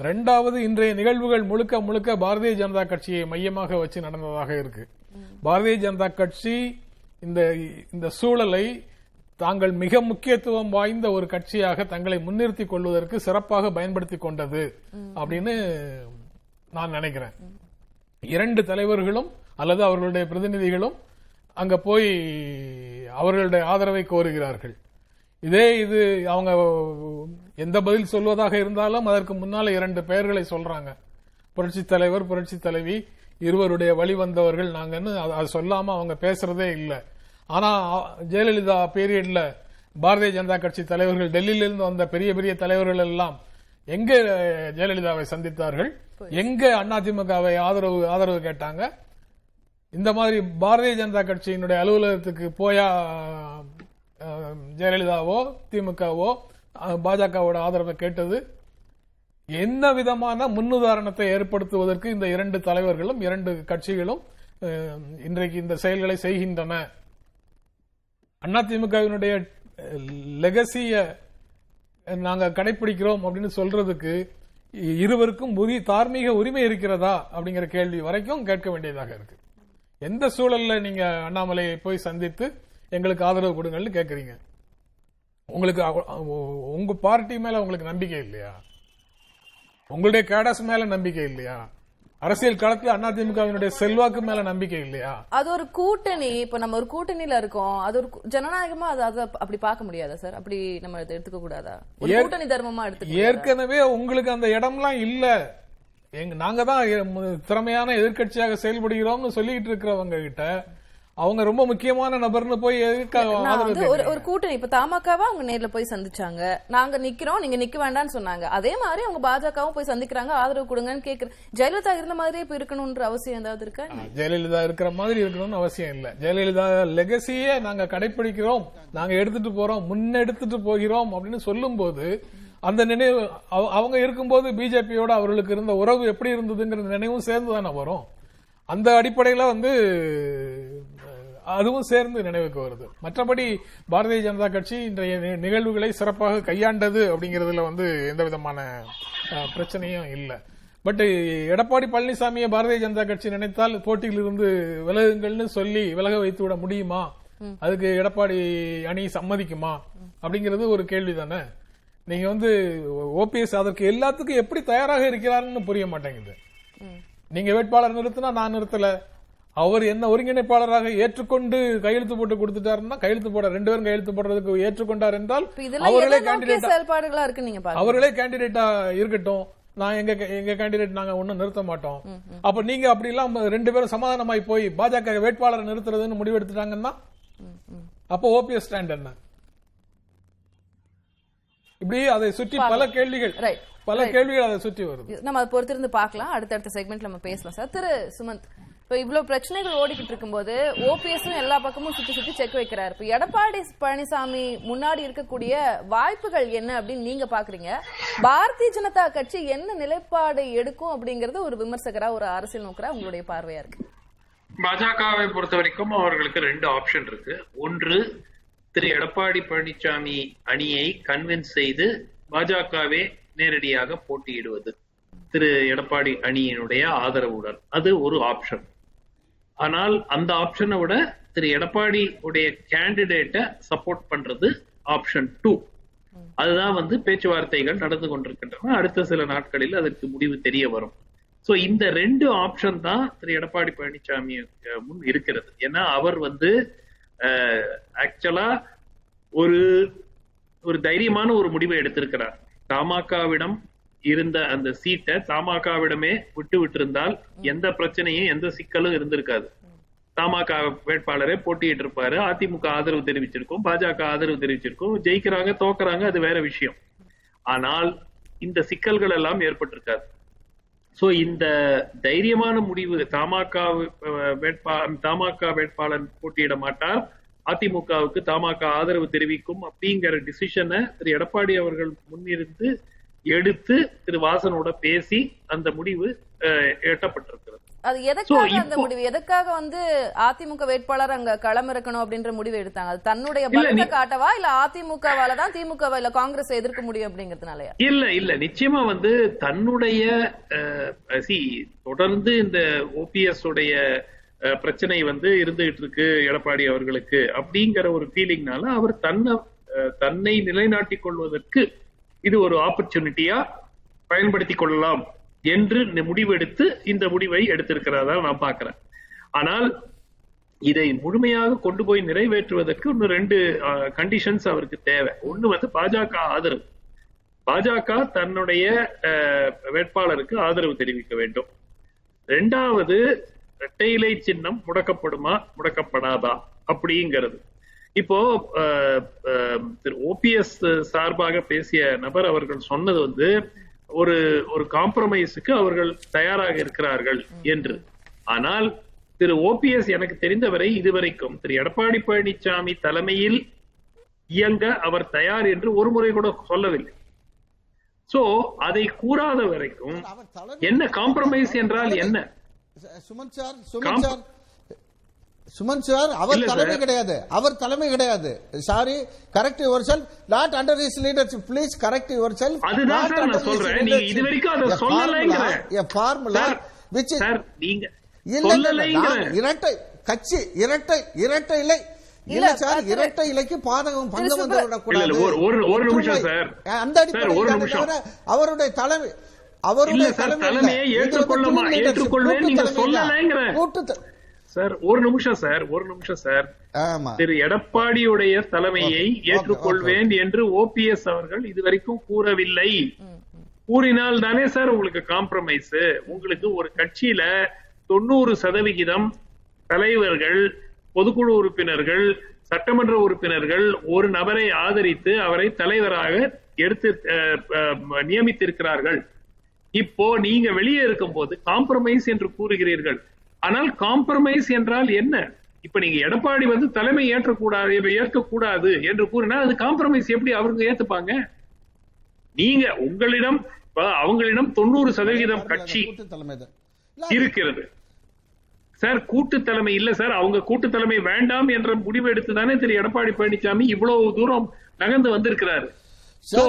ரெண்டாவது இன்றைய நிகழ்வுகள் முழுக்க முழுக்க பாரதிய ஜனதா கட்சியை மையமாக வச்சு நடந்ததாக இருக்கு. பாரதிய ஜனதா கட்சி இந்த இந்த சூழலை தாங்கள் மிக முக்கியத்துவம் வாய்ந்த ஒரு கட்சியாக தங்களை முன்னிறுத்திக் கொள்வதற்கு சிறப்பாக பயன்படுத்தி கொண்டது அப்படின்னு நான் நினைக்கிறேன். இரண்டு தலைவர்களும் அல்லது அவர்களுடைய பிரதிநிதிகளும் அங்க போய் அவர்களுடைய ஆதரவை கோருகிறார்கள். இதே இது அவங்க எந்த பதில் சொல்வதாக இருந்தாலும் அதற்கு முன்னால இரண்டு பெயர்களை சொல்றாங்க. புரட்சி தலைவர் புரட்சி தலைவி இருவருடைய வழி வந்தவர்கள் நாங்கன்னு அது- சொல்லாம அவங்க பேசுறதே இல்லை. ஆனா ஜெயலலிதா பீரியட்ல பாரதிய ஜனதா கட்சி தலைவர்கள் டெல்லியிலிருந்து வந்த பெரிய பெரிய தலைவர்கள் எல்லாம் எங்க ஜெயலலிதாவை சந்தித்தார்கள்? எங்க அதிமுகவை ஆதரவு ஆதரவு கேட்டாங்க? இந்த மாதிரி பாரதிய ஜனதா கட்சியினுடைய அலுவலகத்துக்கு போயா ஜெயலலிதாவோ திமுகவோ பாஜகவோட ஆதரவை கேட்டது. என்ன விதமான முன்னுதாரணத்தை ஏற்படுத்துவதற்கு இந்த இரண்டு தலைவர்களும் இரண்டு கட்சிகளும் இன்றைக்கு இந்த செயல்களை செய்கின்றன. அதிமுகவினுடைய லெகசிய நாங்க கடைபிடிக்கிறோம் அப்படின்னு சொல்றதுக்கு இ- இருவருக்கும் உரி- தார்மீக உரிமை இருக்கிறதா அப்படிங்கிற கேள்வி வரைக்கும் கேட்க வேண்டியதாக இருக்கு. எந்த சூழல்ல நீங்க அண்ணாமலையை போய் சந்தித்து எங்களுக்கு ஆதரவு கொடுங்கன்னு கேக்குறீங்க? உங்களுக்கு உங்க பார்ட்டி மேல உங்களுக்கு நம்பிக்கை இல்லையா? உங்களுடைய கேடஸ் மேல நம்பிக்கை இல்லையா? அரசியல் களத்துல அதிமுகவினுடைய செல்வாக்கு மேல நம்பிக்கை இல்லையா? அது ஒரு கூட்டணி. இப்ப நம்ம ஒரு கூட்டணியில இருக்கோம். அது ஒரு ஜனநாயகமா அது அதை அப்படி பார்க்க முடியாதா சார்? அப்படி நம்ம எடுத்துக்க கூடாதா? கூட்டணி தர்மமா எடுத்துக்க ஏற்கனவே உங்களுக்கு அந்த இடம்லாம் இல்ல. எங்க நாங்க தான் திறமையான எதிர்க்கட்சியாக செயல்படுகிறோம்னு சொல்லிட்டு இருக்கிறவங்க கிட்ட அவங்க ரொம்ப முக்கியமான நபர்னு போய் எதுக்காக ஒரு? ஒரு கூட்டணி. இப்ப தமாகவா அவங்க நேர்ல போய் சந்திச்சாங்க. நாங்க நிக்கிறோம் நீங்க நிக்க வேண்டாம்னு சொன்னாங்க. அதே மாதிரி அவங்க பாஜகவும் போய் சந்திக்கிறாங்க ஆதரவு கொடுங்கன்னு கேக்குற ஜெயலலிதா இருந்த மாதிரியே இப்ப இருக்கணும்ன்ற அவசியம் ஏதாவது இருக்கா? ஜெயலலிதா இருக்கிற மாதிரி இருக்கணும்னு அவசியம் இல்ல. ஜெயலலிதா லெகசியே நாங்க கடைபிடிக்கிறோம் நாங்க எடுத்துட்டு போறோம் முன்னெடுத்துட்டு போகிறோம் அப்படின்னு சொல்லும்போது அந்த நினைவு அவ- அவங்க இருக்கும்போது பிஜேபியோட அவர்களுக்கு இருந்த உறவு எப்படி இருந்ததுங்கிற நினைவும் சேர்ந்து தானே வரும். அந்த அடிப்படையில வந்து அதுவும் சேர்ந்து நினைவுக்கு வருது. மற்றபடி பாரதிய ஜனதா கட்சி இன்றைய நிகழ்வுகளை சிறப்பாக கையாண்டது அப்படிங்கறதுல வந்து எந்த விதமான பிரச்சனையும் இல்லை. பட் எடப்பாடி பழனிசாமியை பாரதிய ஜனதா கட்சி நினைத்தால் போட்டியில் இருந்து விலகுங்கள்னு சொல்லி விலக வைத்து விட முடியுமா? அதுக்கு எடப்பாடி அணி சம்மதிக்குமா? அப்படிங்கிறது ஒரு கேள்வி தானே நீங்க வந்து ஓபிஎஸ் அதற்கு எல்லாத்துக்கும் எப்படி தயாராக இருக்கிறாருன்னு புரிய மாட்டேங்குது. நீங்க வேட்பாளர் நிறுத்தினா நான் நிறுத்தல. அவர் என்ன ஒருங்கிணைப்பாளராக ஏற்றுக்கொண்டு கையெழுத்து போட்டு கொடுத்துட்டாருன்னா கையெழுத்து போட ரெண்டு பேரும் கையெழுத்து போடுறதுக்கு ஏற்றுக்கொண்டார் என்றால் அவர்களே கேண்டிடேட் செயல்பாடுகளா இருக்கு நீங்க அவர்களே கேண்டிடேட்டா இருக்கட்டும். நான் எங்க எங்க கேண்டிடேட் நாங்க ஒண்ணும் நிறுத்த மாட்டோம். அப்ப நீங்க அப்படி எல்லாம் ரெண்டு பேரும் சமாதானமாய் போய் பாஜக வேட்பாளரை நிறுத்துறதுன்னு முடிவெடுத்துட்டாங்கன்னா அப்போ ஓபிஎஸ் ஸ்டாண்ட் என்ன? இப்படி அதை சுற்றி பல கேள்விகள். பல கேள்விகள் அதை சுற்றி வருது. நம்ம அதை பொறுத்திருந்து பார்க்கலாம். அடுத்தடுத்த செக்மெண்ட்ல நம்ம பேசலாம். சார் திரு சுமந்த் இப்ப இவ்வளவு பிரச்சனைகள் ஓடிக்கிட்டு இருக்கும்போது ஓபிஎஸும் எல்லா பக்கமும் சுத்தி சுத்தி செக் வைக்கிறாரு. இப்ப எடப்பாடி பழனிசாமி முன்னாடி இருக்கக்கூடிய வாய்ப்புகள் என்ன அப்படின்னு நீங்க பாக்குறீங்க? பாரதிய ஜனதா கட்சி என்ன நிலைப்பாடு எடுக்கும் அப்படிங்கறது ஒரு விமர்சகரா ஒரு அரசியல் நோக்கரா உங்களுடைய பார்வையா இருக்கு? பாஜகவை பொறுத்த வரைக்கும் அவர்களுக்கு ரெண்டு ஆப்ஷன் இருக்கு. ஒன்று திரு எடப்பாடி பழனிசாமி அணியை கன்வின்ஸ் செய்து பாஜகவே நேரடியாக போட்டியிடுவது. திரு எடப்பாடி அணியினுடைய ஆதரவுடன். அது ஒரு ஆப்ஷன் ஆனால் அந்த ஆப்ஷனை விட திரு எடப்பாடி உடைய கேண்டிடேட்டை சப்போர்ட் பண்றது ஆப்ஷன் டூ அதுதான் வந்து பேச்சுவார்த்தைகள் நடந்து கொண்டிருக்கின்றன. அடுத்த சில நாட்களில் அதற்கு முடிவு தெரிய வரும். சோ இந்த ரெண்டு ஆப்ஷன் தான் திரு எடப்பாடி பழனிசாமி முன் இருக்கிறது. ஏன்னா அவர் வந்து ஆக்சுவலா ஒரு ஒரு தைரியமான ஒரு முடிவை எடுத்திருக்கிறார். தமாகவிடம் இருந்த அந்த சீட்டை தமாகவிடமே விட்டு விட்டிருந்தால் எந்த பிரச்சனையும் எந்த சிக்கலும் இருந்திருக்காது. தமாக வேட்பாளரே போட்டியிட்டு இருப்பாரு அதிமுக ஆதரவு தெரிவிச்சிருக்கும் பாஜக ஆதரவு தெரிவிச்சிருக்கும். ஜெயிக்கிறாங்க தோக்குறாங்க அது வேற விஷயம். ஆனால் இந்த சிக்கல்கள் எல்லாம் ஏற்பட்டிருக்காது. சோ இந்த தைரியமான முடிவு தமாக வேட்பா தமாக வேட்பாளர் போட்டியிட மாட்டார். அதிமுகவுக்கு தமாக ஆதரவு தெரிவிக்கும் அப்படிங்கிற டிசிஷனை திரு எடப்பாடி அவர்கள் முன்னிருந்து எடுத்து திரு வாசனோட பேசி அந்த முடிவு எட்டப்பட்டிருக்கிறது. அது எதுக்காக அந்த முடிவு? எதுக்காக வந்து அதிமுக வேட்பாளர் அங்க களம் இருக்கணும் அப்படின்ற முடிவு எடுத்தாங்க? அது தன்னுடைய பலத்தை காட்டவா இல்ல அதிமுகவால தான் திமுக இல்ல காங்கிரஸ் எதிர்க்க முடியும் அப்படிங்கறதுனாலயா? இல்ல இல்ல. நிச்சயமா வந்து தன்னுடைய சி தொடர்ந்து இந்த ஓபிஎஸ் உடைய பிரச்சனை வந்து இருந்துகிட்டு இருக்கு எடப்பாடி அவர்களுக்கு அப்படிங்கிற ஒரு ஃபீலிங்னால அவர் தன்னை தன்னை நிலைநாட்டிக் கொள்வதற்கு இது ஒரு ஆப்பர்ச்சுனிட்டியா பயன்படுத்திக் கொள்ளலாம். என்று முடிவெடுத்து இந்த முடிவை எடுத்திருக்கிறதா நான் பார்க்கிறேன். ஆனால் இதை முழுமையாக கொண்டு போய் நிறைவேற்றுவதற்கு இன்னும் ரெண்டு கண்டிஷன்ஸ் அவருக்கு தேவை. ஒண்ணு வந்து பாஜக ஆதரவு. பாஜக தன்னுடைய அஹ், வேட்பாளருக்கு ஆதரவு தெரிவிக்க வேண்டும். ரெண்டாவது இரட்டையிலை சின்னம் முடக்கப்படுமா முடக்கப்படாதா? அப்படிங்கிறது. இப்போ அஹ், அஹ், திரு ஓபிஎஸ் சார்பாக பேசிய நபர் அவர்கள் சொன்னது வந்து ஒரு ஒரு காம்ப்ரமைஸுக்கு அவர்கள் தயாராக இருக்கிறார்கள் என்று. ஆனால் திரு ஓபிஎஸ் எனக்கு தெரிந்தவரை இதுவரைக்கும் திரு எடப்பாடி பழனிசாமி தலைமையில் இயங்க அவர் தயார் என்று ஒரு முறை கூட சொல்லவில்லை. சோ அதை கூறாத வரைக்கும் என்ன காம்ப்ரமைஸ் என்றால் என்ன? சுமன் சார் சுமன் காம்- சார் சுமன் சார் அவர் தலைமை. கிடையாது அவர் தலைமை கிடையாது sorry correct yourself not under his leadership please correct yourself அதுதான் சார் நான் சொல்றேன். நீங்க இது வரைக்கும் அதை சொல்லலைங்கிறேன். எ ஃபார்முலா சார் நீங்க இல்ல சொல்லலைங்கிற இரட்டை கட்சி இரட்டை இரட்டை இலை இல்ல இல்ல, சார் இரட்டை இலைக்கு பாதகம் பங்கம் வந்து இல்ல, விடக்கூடாது ஒரு- நிமிஷம். சார். அந்த சார், அடிப்படையில் அவருடைய தலைமை அவருடைய தலைமையை leadership, ஏற்றுக்கொள்வேன் நீங்க. சொல்லலைங்கிறேன். கூட்டு சார் ஒரு நிமிஷம் சார் ஒரு நிமிஷம் சார். திரு எடப்பாடியுடைய தலைமையை ஏற்றுக்கொள்வேன் என்று ஓபிஎஸ் அவர்கள் இதுவரைக்கும் கூறவில்லை. கூறினால் தானே சார் உங்களுக்கு காம்ப்ரமைஸ் உங்களுக்கு ஒரு கட்சியில தொண்ணூறு சதவிகிதம் தலைவர்கள் பொதுக்குழு உறுப்பினர்கள் சட்டமன்ற உறுப்பினர்கள் ஒரு நபரை ஆதரித்து அவரை தலைவராக எடுத்து நியமித்திருக்கிறார்கள். இப்போ நீங்க வெளியே இருக்கும்போது காம்ப்ரமைஸ் என்று கூறுகிறீர்கள். ஆனால் காம்ப்ரமைஸ் என்றால் என்ன? இப்ப நீங்க எடப்பாடி வந்து தலைமை ஏற்றக்கூடாது ஏற்கக்கூடாது என்று கூறினால் அது காம்ப்ரமைஸ் எப்படி அவங்க ஏத்துப்பாங்க? நீங்க உங்களிடம் அவங்களிடம் தொண்ணூறு சதவிகிதம் கட்சி இருக்கிறது. சார் கூட்டு தலைமை இல்ல சார். அவங்க கூட்டு தலைமை வேண்டாம் என்ற முடிவு எடுத்து தானே திரு. எடப்பாடி பழனிசாமி இவ்வளவு தூரம் நகர்ந்து வந்திருக்கிறாரு. சோ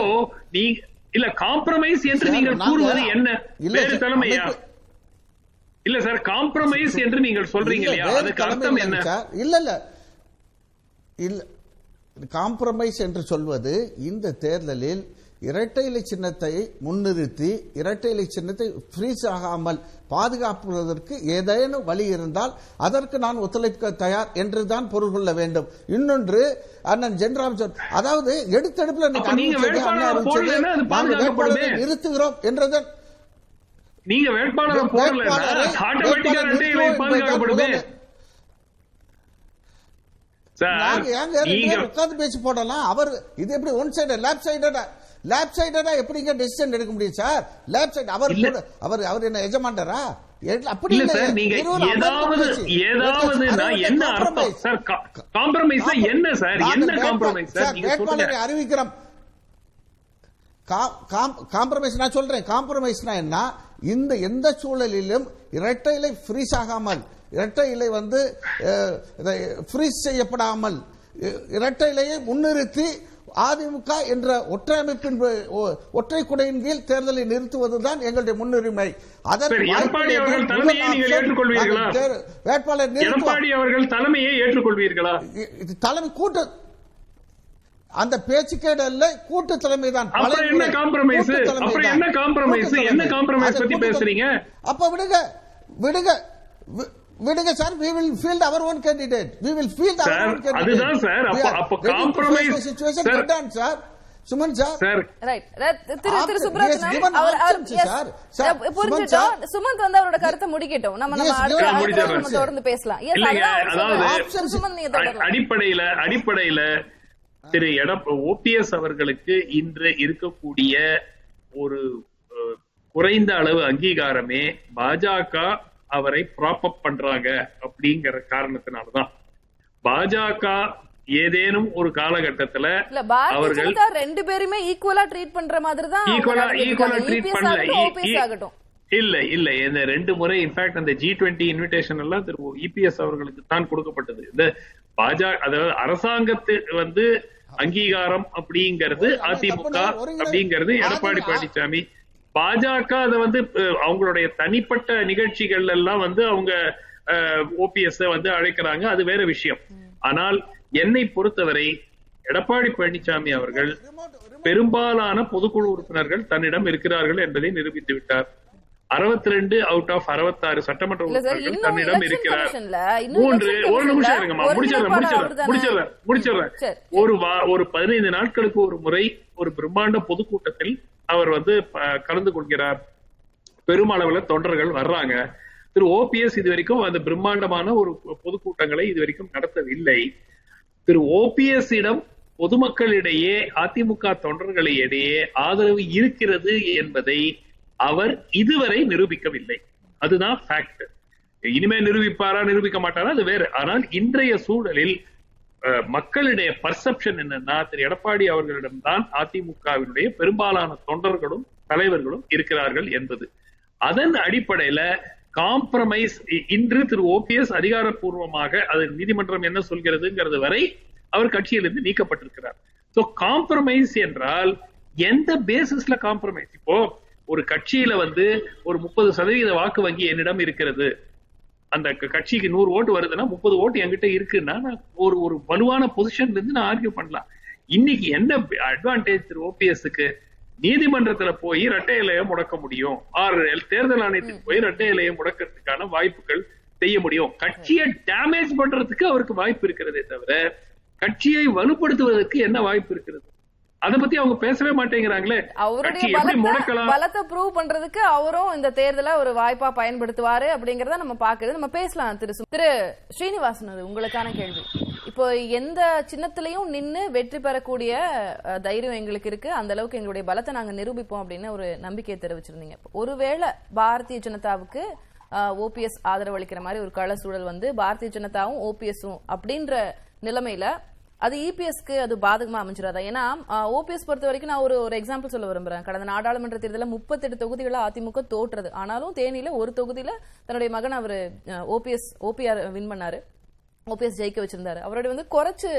நீங்க இல்ல காம்ப்ரமைஸ் என்று நீங்கள் நாங்க- கூறுவது என்ன? வேறு தலைமையா? இல்ல சார் காம்ப்ரமைஸ் என்று நீங்கள் சொல்றீங்க இல்ல, இல்லையா அதுக்கு அர்த்தம் என்ன. இல்ல இல்ல இல்ல காம்ப்ரமைஸ் என்று சொல்வது இந்த தேர்தலில் இரட்டை இலை சின்னத்தை முன்னிறுத்தி இரட்டை இலை சின்னத்தை ஃப்ரீஸ் ஆகாமல் பாதுகாப்பதற்கு ஏதேனும் வழி இருந்தால் அதற்கு நான் ஒத்துழைக்க தயார் என்று தான் பொருள் கொள்ள வேண்டும் இன்னொன்று அண்ணன் ஜென்ராம் சொல் அதாவது எடுத்தெடுப்புல. நிறுத்துகிறோம் என்றதன் நீங்க வேட்பாளரை போடல. ஆட்டோமேட்டிக்கா ரெட்டை இலை பாதுகாக்கப்படுமே பேசி போடலாம்? அவர் இது எப்படி ஒன் சைடு லேப் சைடடா லேப் சைடடா எப்படிங்க டெசிஷன் எடுக்க முடியும் சார்? லேப் சைடு அவர் அவர் அவர் என்ன எஜமாண்டரா அப்படி இல்ல இல்ல. சார் நீங்க இருவரும் அமர்ந்து ஏதாவது பேசி. ஏதாவது அது நான் வந்து என்ன அர்த்தம்? compromise. சார் காம்ப்ரமைஸ் என்ன சார்? நாங்கள் என்ன வேட்பா- காம்ப்ரமைஸ் சார், சார் நீங்க வேட்பாளரை சொல்லுங்க அறிவிக்கிறோம் காம்ப்ரமைஸ் நான் சொல்றேன். காம்ப்ரமைஸ்னா என்ன? இந்த எந்த சூழலிலும் இரட்டை இலை ஃப்ரீஸ் ஆகாமல் இரட்டை இலை வந்து ஃப்ரீஸ் செய்யப்படாமல் இரட்டை இலையை முன்னிறுத்தி அதிமுக என்ற ஒற்றை அமைப்பின் ஒற்றை குடையின் கீழ் தேர்தலை நிறுத்துவதுதான் எங்களுடைய முன்னுரிமை. அதற்கு வேட்பாளர் தலைமையை ஏற்றுக்கொள்வீர்களா? தலைமை கூட்டு அந்த பேச்சுக்கேடு அல்ல கூட்டு தலைமை தான் என்ன தலைமை அப்புறம். என்ன தலைமை. என்ன அது பத்தி பேசுறீங்க? அப்ப விடுங்க. விடுங்க. விடுங்க sir we will field our own candidate. We will field our sir, own candidate. அதுதான் சார். அப்ப- அப்ப compromise- the situation sir. Suman sir sir right திரு திரு given அவர். Sir, புரிஞ்சுட்டோம். சுமந்த் வந்து அவரோட கருத்தை முடிக்கட்டும். நம்ம நம்ம. தொடர்ந்து பேசலாம். அடிப்படையில அடிப்படையில திரு எடப்ப ஓபிஎஸ் அவர்களுக்கு இன்று இருக்கக்கூடிய ஒரு குறைந்த அளவு அங்கீகாரமே பாஜக அவரை ப்ராப் அப் பண்றாங்க அப்படிங்கிற காரணத்தினாலதான். பாஜக ஏதேனும் ஒரு காலகட்டத்துல அவர்கள் ரெண்டு பேருமே ஈக்குவலா ட்ரீட் பண்ற மாதிரி தான் ஈக்குவலா ஈக்குவலா. ட்ரீட் பண்ணல. இல்ல இல்ல. இந்த ரெண்டு முறை இன்ஃபேக்ட் அந்த ஜி டுவெண்ட்டி இன்விடேஷன் எல்லாம் திரு இபிஎஸ் அவர்களுக்கு தான் கொடுக்கப்பட்டது. இந்த பாஜக அதாவது அரசாங்கத்து வந்து அங்கீகாரம் அப்படிங்கிறது அதிமுக அப்படிங்கிறது எடப்பாடி பழனிசாமி. பாஜக அதை வந்து அவங்களுடைய தனிப்பட்ட நிகழ்ச்சிகள் எல்லாம் வந்து அவங்க ஓபிஎஸ் வந்து அழைக்கிறாங்க. அது வேற விஷயம். ஆனால் என்னை பொறுத்தவரை எடப்பாடி பழனிசாமி அவர்கள் பெரும்பாலான பொதுக்குழு உறுப்பினர்கள் தன்னிடம் இருக்கிறார்கள் என்பதை நிரூபித்து விட்டார் 62 ரெண்டு அவுட் ஆஃப் 66 சட்டமன்ற உறுப்பினர்கள் தன்னிடம் இருக்கிறார். மூன்று ஒரு நிமிஷம் இருங்கம்மா. முடிச்சிடுறேன் முடிச்சிடுறேன்? முடிச்சிடுறேன் முடிச்சிடுறேன். ஒரு ஒரு பதினைந்து நாட்களுக்கு ஒரு முறை ஒரு பிரம்மாண்ட பொதுக்கூட்டத்தில் அவர் வந்து கலந்து கொள்கிறார். பெருமளவுல தொண்டர்கள் வர்றாங்க. திரு ஓபிஎஸ் இது வரைக்கும் அந்த பிரம்மாண்டமான ஒரு பொதுக்கூட்டங்களை இது வரைக்கும் நடத்தவில்லை. திரு ஓபிஎஸ் இடம் பொதுமக்களிடையே அதிமுக தொண்டர்களிடையே ஆதரவு இருக்கிறது என்பதை அவர் இதுவரை நிரூபிக்கவில்லை. அதுதான் ஃபேக்ட் இனிமே நிரூபிப்பாரா நிரூபிக்க மாட்டாரா அது வேற. ஆனால் இன்றைய சூழலில் மக்களுடைய பர்செப்ஷன் என்னன்னா திரு. எடப்பாடி அவர்களிடம்தான் அதிமுகவினுடைய பெரும்பாலான தொண்டர்களும் தலைவர்களும் இருக்கிறார்கள் என்பது. அதன் அடிப்படையில காம்ப்ரமைஸ் இன்று திரு. ஓபிஎஸ் அதிகாரப்பூர்வமாக அது நீதிமன்றம் என்ன சொல்கிறதுங்கிறது வரை அவர் கட்சியிலிருந்து நீக்கப்பட்டிருக்கிறார். சோ காம்ப்ரமைஸ் என்றால் எந்த பேசிஸ்ல காம்ப்ரமைஸ் இப்போ ஒரு கட்சியில வந்து ஒரு முப்பது சதவீத வாக்கு வங்கி என்னிடம் இருக்கிறது. அந்த கட்சிக்கு நூறு ஓட்டு வருதுன்னா முப்பது ஓட்டு என்கிட்ட இருக்குன்னா நான் ஒரு ஒரு வலுவான பொசிஷன்ல இருந்து நான் ஆர்கியூ பண்ணலாம். இன்னைக்கு என்ன அட்வான்டேஜ் திரு ஓபிஎஸ்க்கு நீதிமன்றத்துல போய் இரட்டை இலையை முடக்க முடியும். ஆர் தேர்தல் ஆணையத்துக்கு போய் இரட்டை இலையை முடக்கிறதுக்கான வாய்ப்புகள் செய்ய முடியும். கட்சியை டேமேஜ் பண்றதுக்கு அவருக்கு வாய்ப்பு இருக்கிறதே தவிர கட்சியை வலுப்படுத்துவதற்கு என்ன வாய்ப்பு இருக்கிறது? அதை பத்தி அவங்க பேசவே மாட்டேங்கிறாங்களே. அவருடைய பலத்தை ப்ரூவ் பண்றதுக்கு அவரும் இந்த தேர்தலை ஒரு வாய்ப்பா பயன்படுத்துவாரு அப்படிங்கறத நம்ம பாக்குறது நம்ம பேசலாம் திரு திரு ஸ்ரீனிவாசன் அது உங்களுக்கான கேள்வி. இப்போ எந்த சின்னத்திலையும் நின்னு வெற்றி பெறக்கூடிய தைரியம் எங்களுக்கு இருக்கு. அந்த அளவுக்கு எங்களுடைய பலத்தை நாங்க நிரூபிப்போம் அப்படின்னு ஒரு நம்பிக்கையை தெரிவிச்சிருந்தீங்க. ஒருவேளை பாரதிய ஜனதாவுக்கு ஓபிஎஸ் ஆதரவு அளிக்கிற மாதிரி ஒரு கள சூழல் வந்து பாரதிய ஜனதாவும் ஓபிஎஸும் அப்படின்ற நிலைமையில அது இபிஎஸ்க்கு அது பாதகமா அமைஞ்சிடாதா ஏன்னா ஓபிஎஸ் பொறுத்த வரைக்கும் நான் ஒரு ஒரு எக்ஸாம்பிள் சொல்ல விரும்புறேன். கடந்த நாடாளுமன்ற தேர்தலில் முப்பத்தெட்டு தொகுதிகளை அதிமுக தோற்றுறது ஆனாலும் தேனியில ஒரு தொகுதியில தன்னுடைய மகன் அவர் ஓபிஎஸ் ஓபிஆர் வின் பண்ணாரு. ஓபிஎஸ் ஜெயிக்க வச்சிருந்தாரு. அவருடைய வந்து குறைச்சு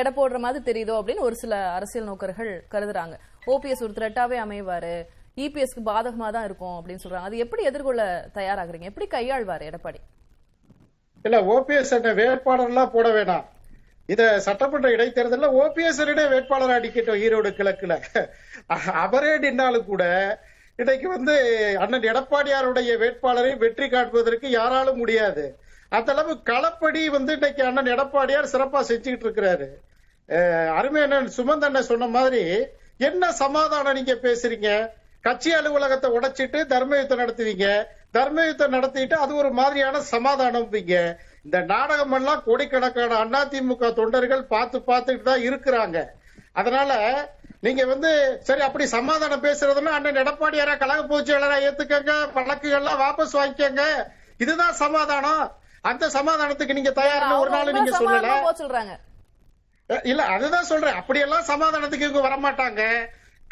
எடை போடுற மாதிரி தெரியுதோ அப்படின்னு ஒரு சில அரசியல் நோக்கர்கள் கருதுறாங்க. ஓபிஎஸ் ஒரு த்ரெட்டாவே அமைவாரு. இபிஎஸ்க்கு பாதகமா தான் இருக்கும் அப்படின்னு சொல்றாங்க. அது எப்படி எதிர்கொள்ள தயாராகிறீங்க? எப்படி கையாள்வாரு எடப்பாடி? இல்ல ஓபிஎஸ் என்ன வேட்பாளர்லாம் போட வேணாம். இந்த சட்டமன்ற இடைத்தேர்தலில் ஓபிஎஸ் வேட்பாளர் அடிக்கட்டும் ஈரோடு கிழக்குல. அவரே நின்னாலும் கூட இன்னைக்கு வந்து அண்ணன் எடப்பாடியாருடைய வேட்பாளரை வெற்றி காட்டுவதற்கு யாராலும் முடியாது. அந்த அளவு களப்படி வந்து இன்னைக்கு அண்ணன் எடப்பாடியார் சிறப்பா செஞ்சுக்கிட்டு இருக்கிறாரு. அருமை அண்ணன் சுமந்த் அண்ணன் சொன்ன மாதிரி என்ன சமாதானம் நீங்க பேசுறீங்க? கட்சி அலுவலகத்தை உடைச்சிட்டு தர்ம யுத்தம் நடத்துவீங்க. தர்ம யுத்தம் நடத்திட்டு அது ஒரு மாதிரியான சமாதானம் இந்த நாடகம் எல்லாம் கோடிக்கணக்கான அதிமுக தொண்டர்கள் பார்த்து பார்த்துட்டு தான் இருக்கிறாங்க. அதனால நீங்க வந்து சரி அப்படி சமாதானம் பேசுறதுன்னா அண்ணன் எடப்பாடியாரா கழக பொதுச்செயலரா ஏத்துக்கங்க வழக்குகள்லாம் வாபஸ் வாங்கிக்கங்க. இதுதான் சமாதானம். அந்த சமாதானத்துக்கு நீங்க தயார்னு ஒரு நாள் நீங்க சொல்லல. சொல்றாங்க. இல்ல அதுதான் சொல்றேன். அப்படியெல்லாம் சமாதானத்துக்கு இவங்க வரமாட்டாங்க.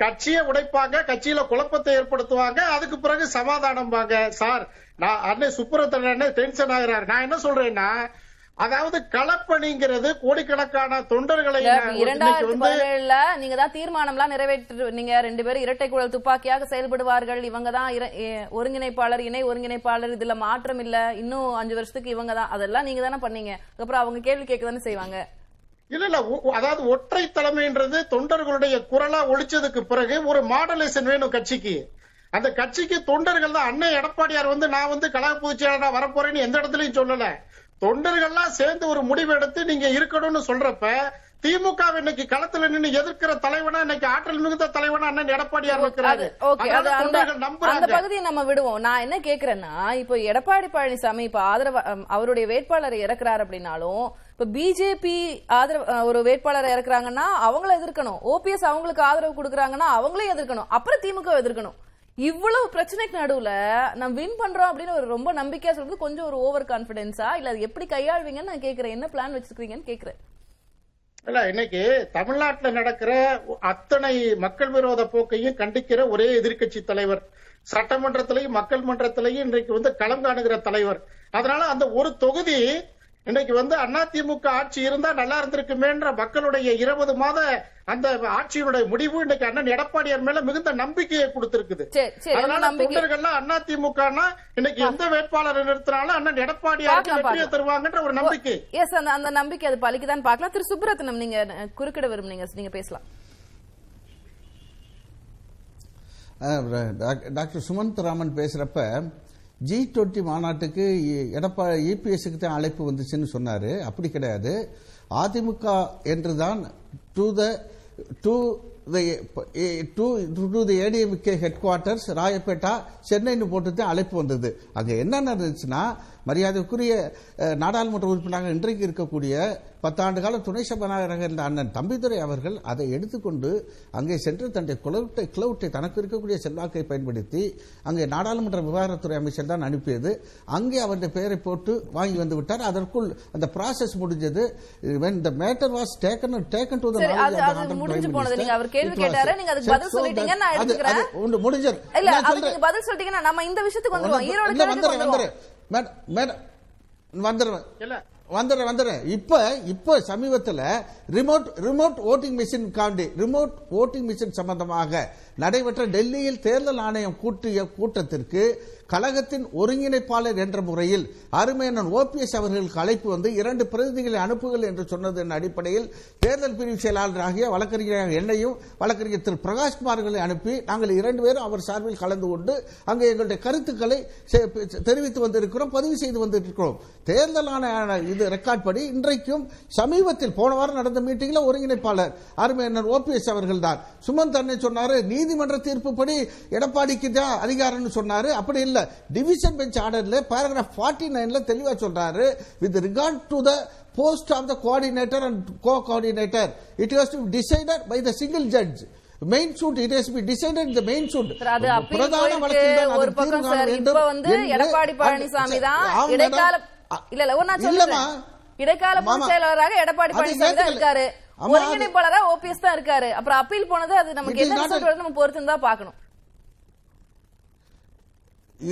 கட்சியை உடைப்பாங்க கட்சியில குழப்பத்தை ஏற்படுத்துவாங்க அதுக்கு பிறகு சமாதானம்பாங்க சார் நான் அண்ணன் சுப்புரத்தன் டென்ஷன் ஆகுறாரு. நான் என்ன சொல்றேன்னா அதாவது களப்பணிங்கிறது கோடிக்கணக்கான தொண்டர்களை நீங்க தான் தீர்மானம்லாம் நிறைவேற்று நீங்க ரெண்டு பேரும் இரட்டை குழல் துப்பாக்கியாக செயல்படுவார்கள். இவங்க தான் ஒருங்கிணைப்பாளர் இணை ஒருங்கிணைப்பாளர். இதுல மாற்றம் இல்ல. இன்னும் அஞ்சு வருஷத்துக்கு இவங்க தான். அதெல்லாம் நீங்க தானே பண்ணீங்க. அப்புறம் அவங்க கேள்வி கேட்க தானே செய்வாங்க. இல்ல இல்ல அதாவது ஒற்றை தலைமைன்றது தொண்டர்களுடைய குரலா ஒழிச்சதுக்கு பிறகு ஒரு மாடலேஷன் வேணும் கட்சிக்கு. அந்த கட்சிக்கு தொண்டர்கள் தான் அண்ணன் எடப்பாடியார் வந்து நான் வந்து கழக பொதுச்செயலாளரா வரப்போறேன்னு எந்த இடத்துலயும் சொல்லல. தொண்டர்கள்லாம் சேர்ந்து ஒரு முடிவு எடுத்து நீங்க இருக்கணும்னு சொல்றப்ப திமுக இன்னைக்கு களத்துல நின்னு எதிர்க்கிற தலைவனா இன்னைக்கு ஆற்றல் மிகுந்த தலைவனா அண்ணன் எடப்பாடியார் இருக்கிறாரு. அந்த பகுதியை நம்ம விடுவோம். நான் என்ன கேக்குறேன்னா இப்போ எடப்பாடி பழனிசாமி இப்ப ஆதரவு அவருடைய வேட்பாளரை இறக்குறாரு அப்படின்னாலும் இப்ப பிஜேபி ஆதரவு ஒரு வேட்பாளரை இறக்குறாங்கன்னா அவங்கள எதிர்க்கணும். ஓபிஎஸ் அவங்களுக்கு ஆதரவு கொடுக்குறாங்கன்னா அவங்களையும் எதிர்க்கணும். அப்புறம் திமுக எதிர்க்கணும். இவ்வளவு பிரச்சனைக்கு நடுவுல நம்ம வின் பண்றோம் அப்படின்னு ஒரு ரொம்ப நம்பிக்கையா சொல்றது கொஞ்சம் ஒரு ஓவர் கான்பிடன்ஸா இல்ல அது எப்படி கையாளுவீங்கன்னு நான் கேக்குறேன். என்ன பிளான் வச்சிருக்கீங்கன்னு கேக்குறேன். இல்ல இன்னைக்கு தமிழ்நாட்டுல நடக்கிற அத்தனை மக்கள் விரோத போக்கையும் கண்டிக்கிற ஒரே எதிர்க்கட்சி தலைவர். சட்டமன்றத்திலையும் மக்கள் மன்றத்திலையும் இன்றைக்கு வந்து களம் காணுகிற தலைவர். அதனால அந்த ஒரு தொகுதி இன்னைக்கு வந்து அதிமுக ஆட்சி இருந்தா நல்லா இருந்திருக்குமேன்ற மக்களுடைய இருபது மாத அந்த ஆட்சியினுடைய முடிவு இன்னைக்கு அண்ணன் எடப்பாடியார் மேல மிகுந்த நம்பிக்கையை கொடுத்திருக்குது. அதனால நம்பிக்கை. தொண்டர்கள்லாம் அதிமுகனா இன்னைக்கு எந்த வேட்பாளரை நிறுத்தினாலும் அண்ணன் பார்க்கலாம், வெற்றியை. தருவாங்கன்ற ஒரு நம்பிக்கை. எஸ் அந்த அந்த நம்பிக்கை அது பலிக்குதான்னு பார்க்கலாம். திரு சுப்ரத்னம் நீங்க குறுக்கிட விரும்புனீங்க நீங்க பேசலாம். டாக்டர் சுமந்த் ராமன் பேசுறப்ப ஜி டுவெண்ட்டி மாநாட்டுக்கு எடப்பா எடப்பாடி இபிஎஸ்க்கு தான் அழைப்பு வந்துச்சுன்னு சொன்னார். அப்படி கிடையாது. அதிமுக என்றுதான் to the to ADMK headquarters Royapettah சென்னைன்னு போட்டு தான் அழைப்பு வந்தது. அங்கே என்ன நடந்துச்சுன்னா மரியாதைக்குரிய நாடாளுமன்ற உறுப்பினராக இன்றைக்கு இருக்கக்கூடிய பத்தாண்டு கால துணை சபாநாயகராக இருந்த அண்ணன் தம்பிதுரை அவர்கள் அதை எடுத்துக்கொண்டு அங்கே சென்று தன்னுடைய குளவுட்டை கிளவுட்டை தனக்கு இருக்கக்கூடிய செல்வாக்கை பயன்படுத்தி அங்கே நாடாளுமன்ற விவகாரத்துறை அமைச்சர் தான் அனுப்பியது. அங்கே அவருடைய பெயரை போட்டு வாங்கி வந்து விட்டார். அதற்குள் அந்த ப்ராசஸ் முடிஞ்சது. When the matter was taken taken to the knowledge of முடிஞ்சு போனது. நீங்க அவர் கேள்வி கேட்டாரு, நீங்க அதுக்கு பதில் சொல்லிட்டீங்க, நான் எடுத்துக்கிறேன். ஒன்று முடிஞ்சது. இல்ல அதுக்கு பதில் சொல்லிட்டீங்கன்னா நம்ம இந்த விஷயத்துக்கு வந்துருவோம். ஈரோடு வந்துடுறேன். மேடம், மேடம், வந்துடுறேன். இல்ல. வந்துடுறேன் வந்துடுறேன். இப்ப இப்ப சமீபத்துல ரிமோட் ரிமோட் ஓட்டிங் மிஷின் காண்டி ரிமோட் ஓட்டிங் மிஷின் சம்பந்தமாக நடைபெற்ற டெல்லியில் தேர்தல் ஆணையம் கூட்டிய கூட்டத்திற்கு கழகத்தின் ஒருங்கிணைப்பாளர் என்ற முறையில் அருமையண்ணன் ஓபிஎஸ் அவர்களுக்கு அழைப்பு வந்து இரண்டு பிரதிநிதிகளை அனுப்புகள் என்று சொன்னதன் அடிப்படையில் தேர்தல் பிரிவு செயலாளராகிய வழக்கறிஞர் என்னையும் வழக்கறிஞர் திரு பிரகாஷ்குமார்களை அனுப்பி நாங்கள் இரண்டு பேரும் அவர் சார்பில் கலந்து கொண்டு அங்கே எங்களுடைய கருத்துக்களை செ- தெரிவித்து வந்திருக்கிறோம் பதிவு செய்து வந்திருக்கிறோம். தேர்தல் ஆணைய இது ரெக்கார்ட் படி இன்றைக்கும் சமீபத்தில் போன வாரம் நடந்த மீட்டிங்ல ஒருங்கிணைப்பாளர் அருமையண்ணன் ஓபிஎஸ் அவர்கள் தான் சுமந்த் அண்ணன் சொன்னாரு நீதிமன்ற தீர்ப்புப்படி எடப்பாடிக்கு தான் அதிகாரம்னு சொன்னாரு. அப்படி இல்ல டிவிஷன் பெஞ்ச் ஆர்டர்ல பேராகிராஃப் ஃபார்ட்டி நைன்ல தெளிவா சொல்றாரு. With regard to the post of the coordinator and co coordinator it was to decided by the single judge main suit it has be decided இந்த மெயின் சூட் அது appeal போயிருக்கு. ஒரு பக்கம் sir இப்ப வந்து எடப்பாடி பழனிசாமி தான் இடைக்கால இல்ல இல்ல ஒரு நான் சொல்லுறேன் இடைக்கால பொதுச் செயலாளராக எடப்பாடி பழனிசாமி தான். இருக்காரு. ஒருங்கிணைப்பாளரா ஓபிஎஸ் தான் இருக்காரு. அப்புறம் அப்பீல் போனது அது நமக்கு என்ன வருது நம்ம பொறுத்து தான் பார்க்கணும்.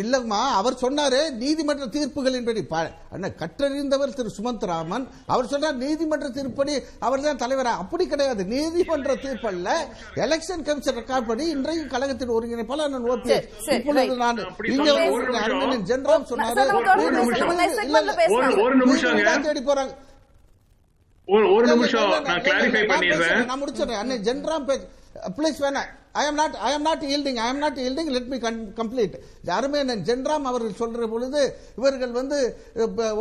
இல்லம்மா அவர் சொன்னாரு நீதிமன்ற தீர்ப்புகளின்படி. கற்றறிந்தவர் திரு சுமந்த் ராமன் அவர் சொன்னார் நீதிமன்ற தீர்ப்படி அவர் தான் தலைவரா. அப்படி கிடையாது. நீதிமன்ற தீர்ப்பல்ல எலெக்ஷன் கமிஷன் ரெக்கார்ட் படி இன்றைக்கு கழகத்தின் ஒருங்கிணைப்பாளர் அண்ணன் ஓபிஎஸ் இப்பொழுது. நான் இங்க. அண்ணன் ஜென்ராம் சொன்னாரு தேடி போறாங்க. ஒரு நிமிஷம். நான் கிளாரிஃபை நான் பண்ணிடுறேன். நான் முடிச்சிடுறேன். அண்ணன் ஜென்ராம் பேஜ் ப்ளீஸ் வேணாம். I am not I am not yielding I am not yielding let me complete அருமை அண்ணன் ஜென்ராம் அவர்கள் சொல்ற பொழுது இவர்கள் வந்து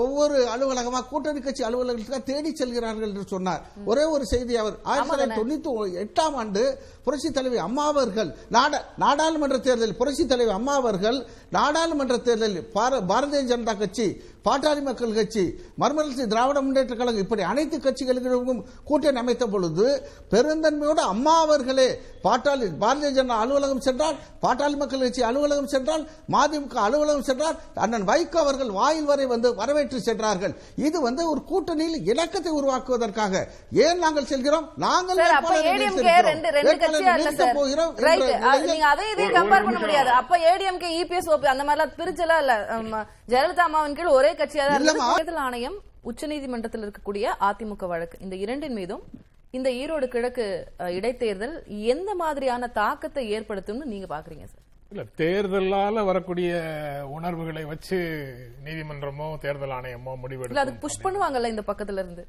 ஒவ்வொரு அலுவலகமா கூட்டணி கட்சி அலுவலகத்துக்காக தேடி செல்கிறார்கள் என்று சொன்னார். ஒரே ஒரு செய்தி அவர் ஆயிரத்தி தொள்ளாயிரத்தி தொண்ணூத்தி எட்டாம் ஆண்டு புரட்சி தலைவி அம்மா அவர்கள் நாடா- நாடாளுமன்ற தேர்தலில் புரட்சி தலைவி அம்மா அவர்கள் நாடாளுமன்ற தேர்தலில் பார- பாரதிய ஜனதா கட்சி பாட்டாளி மக்கள் கட்சி மறுமலர்ச்சி திராவிட முன்னேற்ற கழகம் இப்படி அனைத்து கட்சிகளுக்கும் கூட்டணி அமைத்த பொழுது பெருந்தன்மையோடு அம்மா அவர்களே பாட்டாளி பாரதிய ஜனதா அலுவலகம் சென்றால் பாட்டாளி மக்கள் கட்சி அலுவலகம் சென்றால் மதிமுக அலுவலகம் சென்றால் அண்ணன் வைகோ அவர்கள் வாயில் வரை வந்து வரவேற்று சென்றார்கள். இது வந்து ஒரு கூட்டணியில் இலக்கத்தை உருவாக்குவதற்காக. ஏன் நாங்கள் செல்கிறோம்? நாங்கள் போகிறோம் இதையும் ஒரு- கம்பேர் பண்ண. முடியாது. அப்ப ஏடிஎம்கே இபிஎஸ் ஓபி அந்த மாதிரிலாம் பிரிச்சலாம் இல்ல. ஜெயலலிதா அம்மாவின் கீழ் ஒரே கட்சியா தான். தேர்தல் ஆணையம் உச்சநீதிமன்றத்தில் இருக்கக்கூடிய அதிமுக வழக்கு. இந்த இரண்டின் மீதும் இந்த ஈரோடு கிழக்கு இடைத்தேர்தல் எந்த மாதிரியான தாக்கத்தை ஏற்படுத்தும்னு நீங்க பாக்குறீங்க சார்? இல்ல தேர்தலால வரக்கூடிய உணர்வுகளை வச்சு நீதிமன்றமோ தேர்தல் ஆணையமோ இல்ல அது முடிவெடுக்கும் புஷ் பண்ணுவாங்கல்ல இந்த பக்கத்துல இருந்து?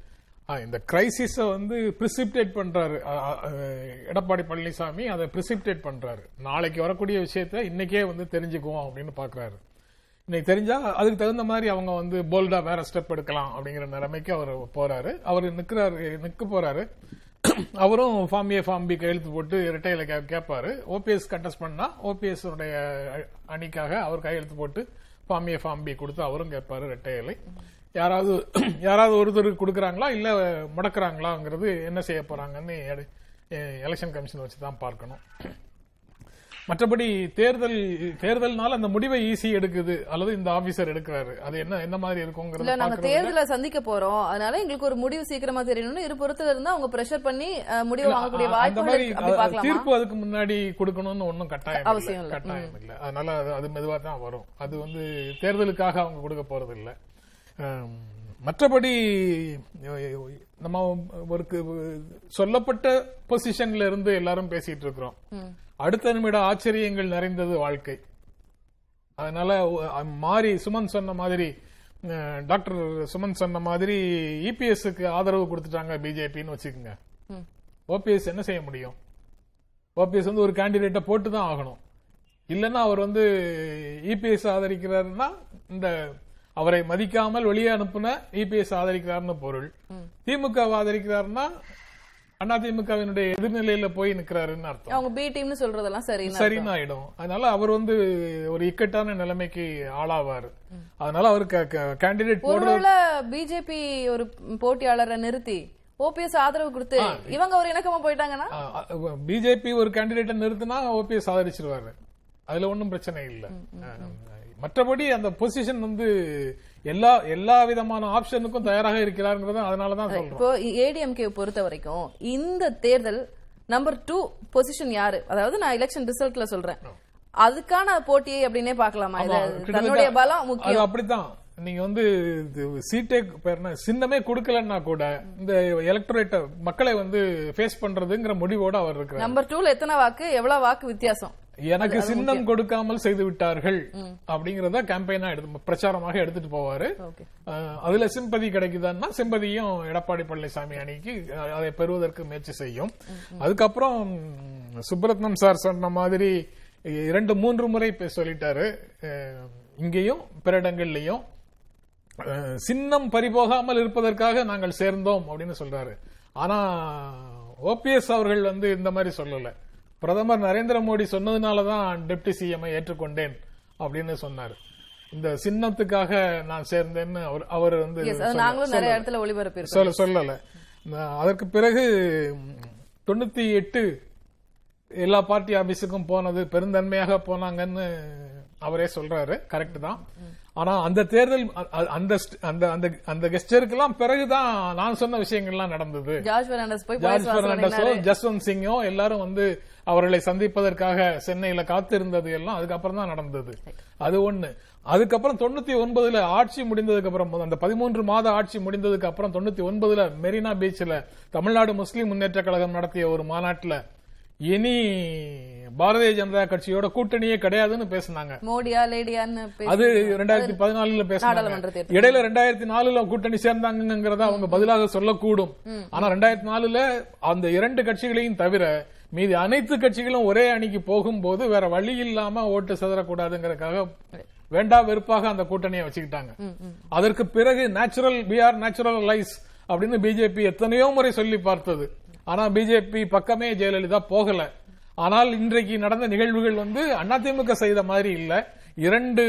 இந்த கிரைசிஸ வந்து பிரிசிப்டேட் பண்றாரு. எடப்பாடி பழனிசாமி அதை பிரிசிப்டேட் பண்றாரு. நாளைக்கு வரக்கூடிய விஷயத்த இன்னைக்கே வந்து தெரிஞ்சுக்குவோம் அப்படின்னு பாக்குறாரு. இன்னைக்கு தெரிஞ்சா அதுக்கு தகுந்த மாதிரி அவங்க வந்து போல்டா வேற ஸ்டெப் எடுக்கலாம் அப்படிங்கிற நிலைமைக்கு அவர் போறாரு. அவர் நிக்கிறாரு நிக்க போறாரு. அவரும் ஃபார்ம் ஏ ஃபார்ம் பி கையெழுத்து போட்டு இரட்டையில கேட்பாரு ஓபிஎஸ் கண்டெஸ்ட் பண்ணா ஓபிஎஸ் உடைய அணிக்காக அவர் கையெழுத்து போட்டு ஃபார்ம் ஏ ஃபார்ம் பி கொடுத்து அவரும் கேட்பாரு இரட்டையிலை. யாராவது யாராவது ஒருத்தருக்கு கொடுக்குறாங்களா இல்ல முடக்கிறாங்களாங்கிறது என்ன செய்ய போறாங்கன்னு எலெக்ஷன் கமிஷன் வச்சு தான் பார்க்கணும். மற்றபடி தேர்தல் தேர்தல்னால அந்த முடிவை ஈஸி எடுக்குது அல்லது இந்த ஆபீசர் எடுக்கிறாரு. அது என்ன என்ன மாதிரி இல்ல இருக்குங்கிறது நாங்க பார்க்கறது தேர்தலை சந்திக்க போறோம். அதனால எங்களுக்கு ஒரு முடிவு சீக்கிரமா தெரியணும்னு இரு புறத்துல இருந்தா அவங்க பிரஷர் பண்ணி முடிவு வாங்கக்கூடிய பார்க்கலாமா? தீர்ப்பு அதுக்கு முன்னாடி கொடுக்கணும்னு ஒன்றும் கட்டாயம் அவசியம் இல்லை. இல்ல. கட்டாயம் இல்லை. அதனால அது- மெதுவா தான் வரும். அது வந்து தேர்தலுக்காக அவங்க கொடுக்க போறது இல்லை மற்றபடி நம்ம ஒரு சொல்லப்பட்ட பொசிஷன்ல இருந்து எல்லாரும் பேசிட்டு இருக்கிறோம். அடுத்த நிமிட ஆச்சரியங்கள் நிறைந்தது வாழ்க்கை. அதனால மாறி சுமன் சொன்ன மாதிரி டாக்டர் சுமன் சொன்ன மாதிரி இபிஎஸ்க்கு ஆதரவு கொடுத்துட்டாங்க பிஜேபின்னு வச்சுக்கோங்க. ஓபிஎஸ் என்ன செய்ய முடியும்? ஓபிஎஸ் வந்து ஒரு கேண்டிடேட்டை போட்டு தான் ஆகணும். இல்லைன்னா அவர் வந்து இபிஎஸ் ஆதரிக்கிறாருன்னா இந்த அவரை மதிக்காமல் வெளியே அனுப்புன இபிஎஸ் ஆதரிக்கிறார்னு பொருள். திமுக ஆதரிக்கிறாருன்னா அதிமுகவினுடைய எதிர்நிலையில போய் நிக்கிறாருன்னு அர்த்தம். அவங்க பி டீம்னு சொல்றதெல்லாம் சரி சரின்னு ஆயிடும். அதனால அவர் வந்து ஒரு இக்கட்டான நிலைமைக்கு ஆளாவாரு. அதனால அவர் கேண்டிடேட் போடுறது ஒருவேளை பிஜேபி ஒரு போட்டியாளரை நிறுத்தி ஓபிஎஸ் ஆதரவு கொடுத்து இவங்க ஒரு இணக்கமா போயிட்டாங்கன்னா? பிஜேபி ஒரு கேண்டிடேட்டை நிறுத்தினா ஓபிஎஸ் ஆதரிச்சிருவாரு. அதுல ஒன்றும் பிரச்சனை இல்ல. மற்றபடி அந்த பொசிஷன் வந்து எல்லா எல்லா விதமான ஆப்ஷனுக்கும் தயாராக இருக்கிறாருங்கிறத அதனாலதான் சொல்றோம். இப்போ ஏடிஎம்கே பொறுத்த வரைக்கும் இந்த தேர்தல் நம்பர் டூ பொசிஷன் யாரு? அதாவது நான் எலெக்ஷன் ரிசல்ட்ல சொல்றேன். அதுக்கான போட்டியை அப்படின்னே கிட்டத்தட்ட தன்னுடைய பலம் முக்கியம். அப்படித்தான். நீங்க வந்து சீட்டே சின்னமே கொடுக்கலன்னா கூட இந்த எலக்டரேட்ட மக்களை வந்து ஃபேஸ் பண்றதுங்கிற முடிவோட அவர் இருக்கிறார். நம்பர் டூல எத்தனை வாக்கு? எவ்வளவு வாக்கு வித்தியாசம்? எனக்கு சின்னம் கொடுக்காமல் செய்து விட்டார்கள் அப்படிங்கறத கேம்பெயினா எடுத்து பிரச்சாரமாக எடுத்துட்டு போவாரு. அதுல சிம்பதி கிடைக்குதுன்னா சிம்பதியும் எடப்பாடி பழனிசாமி அணிக்கு அதை பெறுவதற்கு முயற்சி செய்யும். அதுக்கப்புறம் சுப்ரத்னம் சார் சொன்ன மாதிரி இரண்டு மூன்று முறை சொல்லிட்டாரு. இங்கேயும் பிற இடங்கள்லயும். சின்னம் பறிபோகாமல் இருப்பதற்காக நாங்கள் சேர்ந்தோம் அப்படின்னு சொல்றாரு. ஆனா ஓபிஎஸ் அவர்கள் வந்து இந்த மாதிரி சொல்லல. பிரதமர் நரேந்திர மோடி சொன்னதுனாலதான் டெப்டி சிஎம் ஏற்றுக்கொண்டேன் அப்படின்னு சொன்னாரு. இந்த சின்னத்துக்காக நான் சேர்ந்தேன்னு அவர் அவர் வந்து நாங்களும் நிறைய. இடத்துல ஒளிபரப்பியிருக்கோம். சொல்ல சொல்லல. அதற்கு பிறகு தொண்ணூத்தி எட்டு எல்லா பார்ட்டி ஆபீஸுக்கும் போனது பெருந்தன்மையாக போனாங்கன்னு அவரே சொல்றாரு. கரெக்ட் தான். ஆனா அந்த தேர்தல் அந்த அந்த அந்த அந்த கெஸ்டருக்கெல்லாம் பிறகுதான் நான் சொன்ன விஷயங்கள்லாம் நடந்தது. ஜார்ஜ் பெர்னாண்டஸ் ஜார்ஜ் பெர்னாண்டஸோ. ஜஸ்வந்த் சிங்கோ எல்லாரும் வந்து அவர்களை சந்திப்பதற்காக சென்னையில காத்திருந்தது எல்லாம் அதுக்கப்புறம் தான் நடந்தது. அது ஒண்ணு. அதுக்கப்புறம் தொண்ணூத்தி ஒன்பதுல ஆட்சி முடிந்ததுக்கு அப்புறம் அந்த பதிமூன்று மாத ஆட்சி முடிந்ததுக்கு அப்புறம் தொண்ணூத்தி ஒன்பதுல மெரினா பீச்ல தமிழ்நாடு முஸ்லிம் முன்னேற்ற கழகம் நடத்திய ஒரு மாநாட்டுல இனி பாரதிய ஜனதா கட்சியோட கூட்டணியே கிடையாதுன்னு பேசினாங்க. மோடியா லேடியான்னு அது ரெண்டாயிரத்தி பதினாலுல பேசினாங்க. இடையில ரெண்டாயிரத்தி நாலுல கூட்டணி சேர்ந்தாங்கிறத அவங்க பதிலாக சொல்லக்கூடும். ஆனா ரெண்டாயிரத்தி நாலுல அந்த இரண்டு கட்சிகளையும் தவிர மீதி அனைத்து கட்சிகளும் ஒரே அணிக்கு போகும்போது வேற வழி இல்லாம ஓட்டு சிதறக்கூடாதுங்கிறதுக்காக வேண்டா வெறுப்பாக அந்த கூட்டணியை வச்சுக்கிட்டாங்க. அதற்கு பிறகு நேச்சுரல் பிஆர் நேச்சுரல் லைஸ் அப்படின்னு பிஜேபி எத்தனையோ முறை சொல்லி பார்த்தது. ஆனா பிஜேபி பக்கமே ஜெயலலிதா போகல. ஆனால் இன்றைக்கு நடந்த நிகழ்வுகள் வந்து அதிமுக செய்த மாதிரி இல்ல. இரண்டு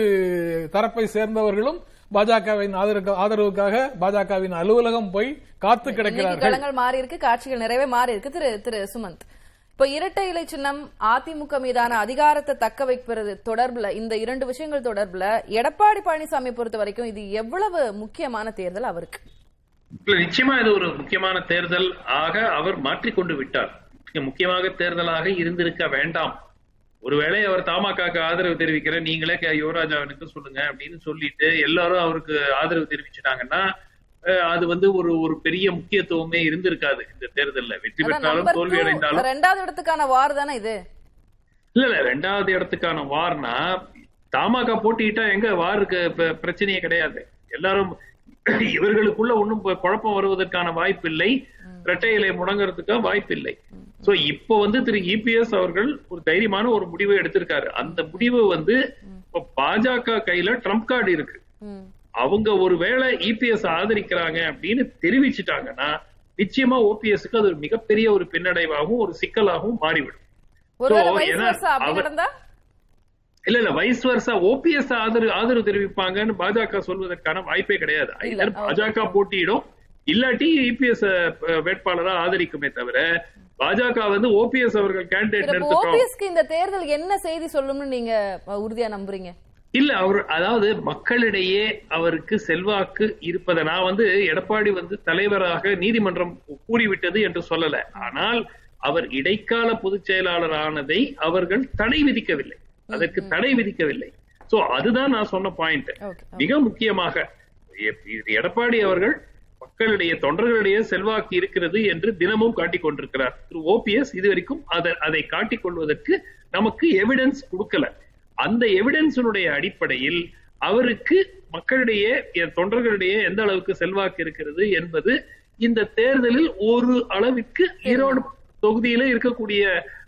தரப்பை சேர்ந்தவர்களும் பாஜகவின் ஆதரவு- ஆதரவுக்காக பாஜகவின் அலுவலகம் போய் காத்து கிடக்கிறார்கள். மாறி இருக்கு காட்சிகள் நிறையவே மாறி இருக்கு திரு திரு சுமந்த். இப்ப இரட்டை இலை சின்னம் அதிமுக மீதான அதிகாரத்தை தக்க வைப்பது தொடர்புல இந்த இரண்டு விஷயங்கள் தொடர்புல எடப்பாடி பழனிசாமி பொறுத்த வரைக்கும் இது எவ்வளவு முக்கியமான தேர்தல் அவருக்கு? நிச்சயமா இது ஒரு முக்கியமான தேர்தல். ஆக அவர் மாற்றிக்கொண்டு விட்டார். முக்கியமாக தேர்தலாக இருந்திருக்க வேண்டாம். ஒருவேளை அவர் தமாகாக்கு ஆதரவு தெரிவிக்கிற நீங்களே கே யுவராஜாவனுக்கு சொல்லுங்க அப்படின்னு சொல்லிட்டு எல்லாரும் அவருக்கு ஆதரவு தெரிவிச்சிட்டாங்கன்னா அது வந்து ஒரு ஒரு பெரிய முக்கியத்துவமே இருந்திருக்காது இந்த தேர்தல்ல. வெற்றி பெற்றாலும் தோல்வி அடைந்தாலும். ரெண்டாவது இடத்துக்கான வார் தானே இது? இல்ல இல்ல ரெண்டாவது இடத்துக்கான வார்னா தமாக போட்டியிட்டா எங்க வாருக்கு பிரச்சனையே கிடையாது. எல்லாரும் இவர்களுக்குள்ள ப- குழப்பம் வருவதற்கான வாய்ப்பு இல்லை இரட்டை இலை முடங்குறதுக்கு வாய்ப்பு இல்லை சோ இப்போ வந்து திரு இபிஎஸ் அவர்கள் ஒரு தைரியமான ஒரு முடிவை எடுத்திருக்காரு. அந்த முடிவு வந்து இப்ப பாஜக கையில ட்ரம்ப் கார்டு இருக்கு. அவங்க ஒருவேளை இபிஎஸ் ஆதரிக்கிறாங்க அப்படின்னு தெரிவிச்சிட்டாங்கன்னா நிச்சயமா ஓபிஎஸ்க்கு அது ஒரு மிகப்பெரிய ஒரு பின்னடைவாகவும் ஒரு சிக்கலாகவும் மாறிவிடும். இல்ல இல்ல வைஸ் வருஷா ஓபிஎஸ் ஆதரவு ஆதரவு தெரிவிப்பாங்கன்னு பாஜக சொல்வதற்கான வாய்ப்பே கிடையாது. பாஜக போட்டியிடும். இல்லாட்டி இபிஎஸ் வேட்பாளரா ஆதரிக்குமே தவிர பாஜக வந்து ஓபிஎஸ் அவர்கள் கேண்டிடேட் இந்த தேர்தல் என்ன செய்தி சொல்லும்னு நீங்க உறுதியா நம்புறீங்க? இல்ல அவர் அதாவது மக்களிடையே அவருக்கு செல்வாக்கு இருப்பதை நான் வந்து எடப்பாடி வந்து தலைவராக நீதிமன்றம் கூறிவிட்டது என்று சொல்லல. ஆனால் அவர் இடைக்கால பொதுச் செயலாளர் ஆனதை அவர்கள் தடை விதிக்கவில்லை. அதற்கு தடை விதிக்கவில்லை. சோ அதுதான் நான் சொன்ன பாயிண்ட் மிக முக்கியமாக எடப்பாடி அவர்கள் மக்களிடையே தொண்டர்களிடையே செல்வாக்கு இருக்கிறது என்று தினமும் காட்டிக் கொண்டிருக்கிறார். திரு. ஓபிஎஸ் இதுவரைக்கும் அதை காட்டிக் கொள்வதற்கு நமக்கு எவிடன்ஸ் கொடுக்கல. அந்த எவிடன்ஸினுடைய அடிப்படையில் அவருக்கு மக்களிடையே என் தொண்டர்களிடையே எந்த அளவுக்கு செல்வாக்கு இருக்கிறது என்பது இந்த தேர்தலில் ஒரு அளவிற்கு ஈரோடு தொகுதியில இருக்கக்கூடிய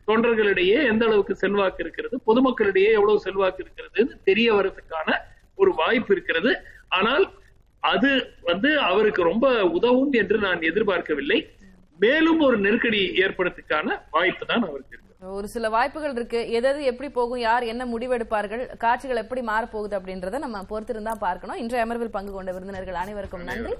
தொண்டர்களிடையே எந்த அளவுக்கு செல்வாக்கு இருக்கிறது பொதுமக்களிடையே எவ்வளவு செல்வாக்கு இருக்கிறது தெரிய வரதுக்கான ஒரு வாய்ப்பு இருக்கிறது. ஆனால் அது வந்து அவருக்கு ரொம்ப உதவும் என்று நான் எதிர்பார்க்கவில்லை. மேலும் ஒரு நெருக்கடி ஏற்படுறதுக்கான வாய்ப்பு தான் அவருக்கு இருக்கு. ஒரு சில வாய்ப்புகள் இருக்கு. எதது எப்படி போகும் யார் என்ன முடிவெடுப்பார்கள் காட்சிகள் எப்படி மாறப்போகுது அப்படின்றத நம்ம பொறுத்திருந்தா பார்க்கணும். இன்றைய அமர்வில் பங்கு கொண்ட விருந்தினர்கள் அனைவருக்கும் நன்றி.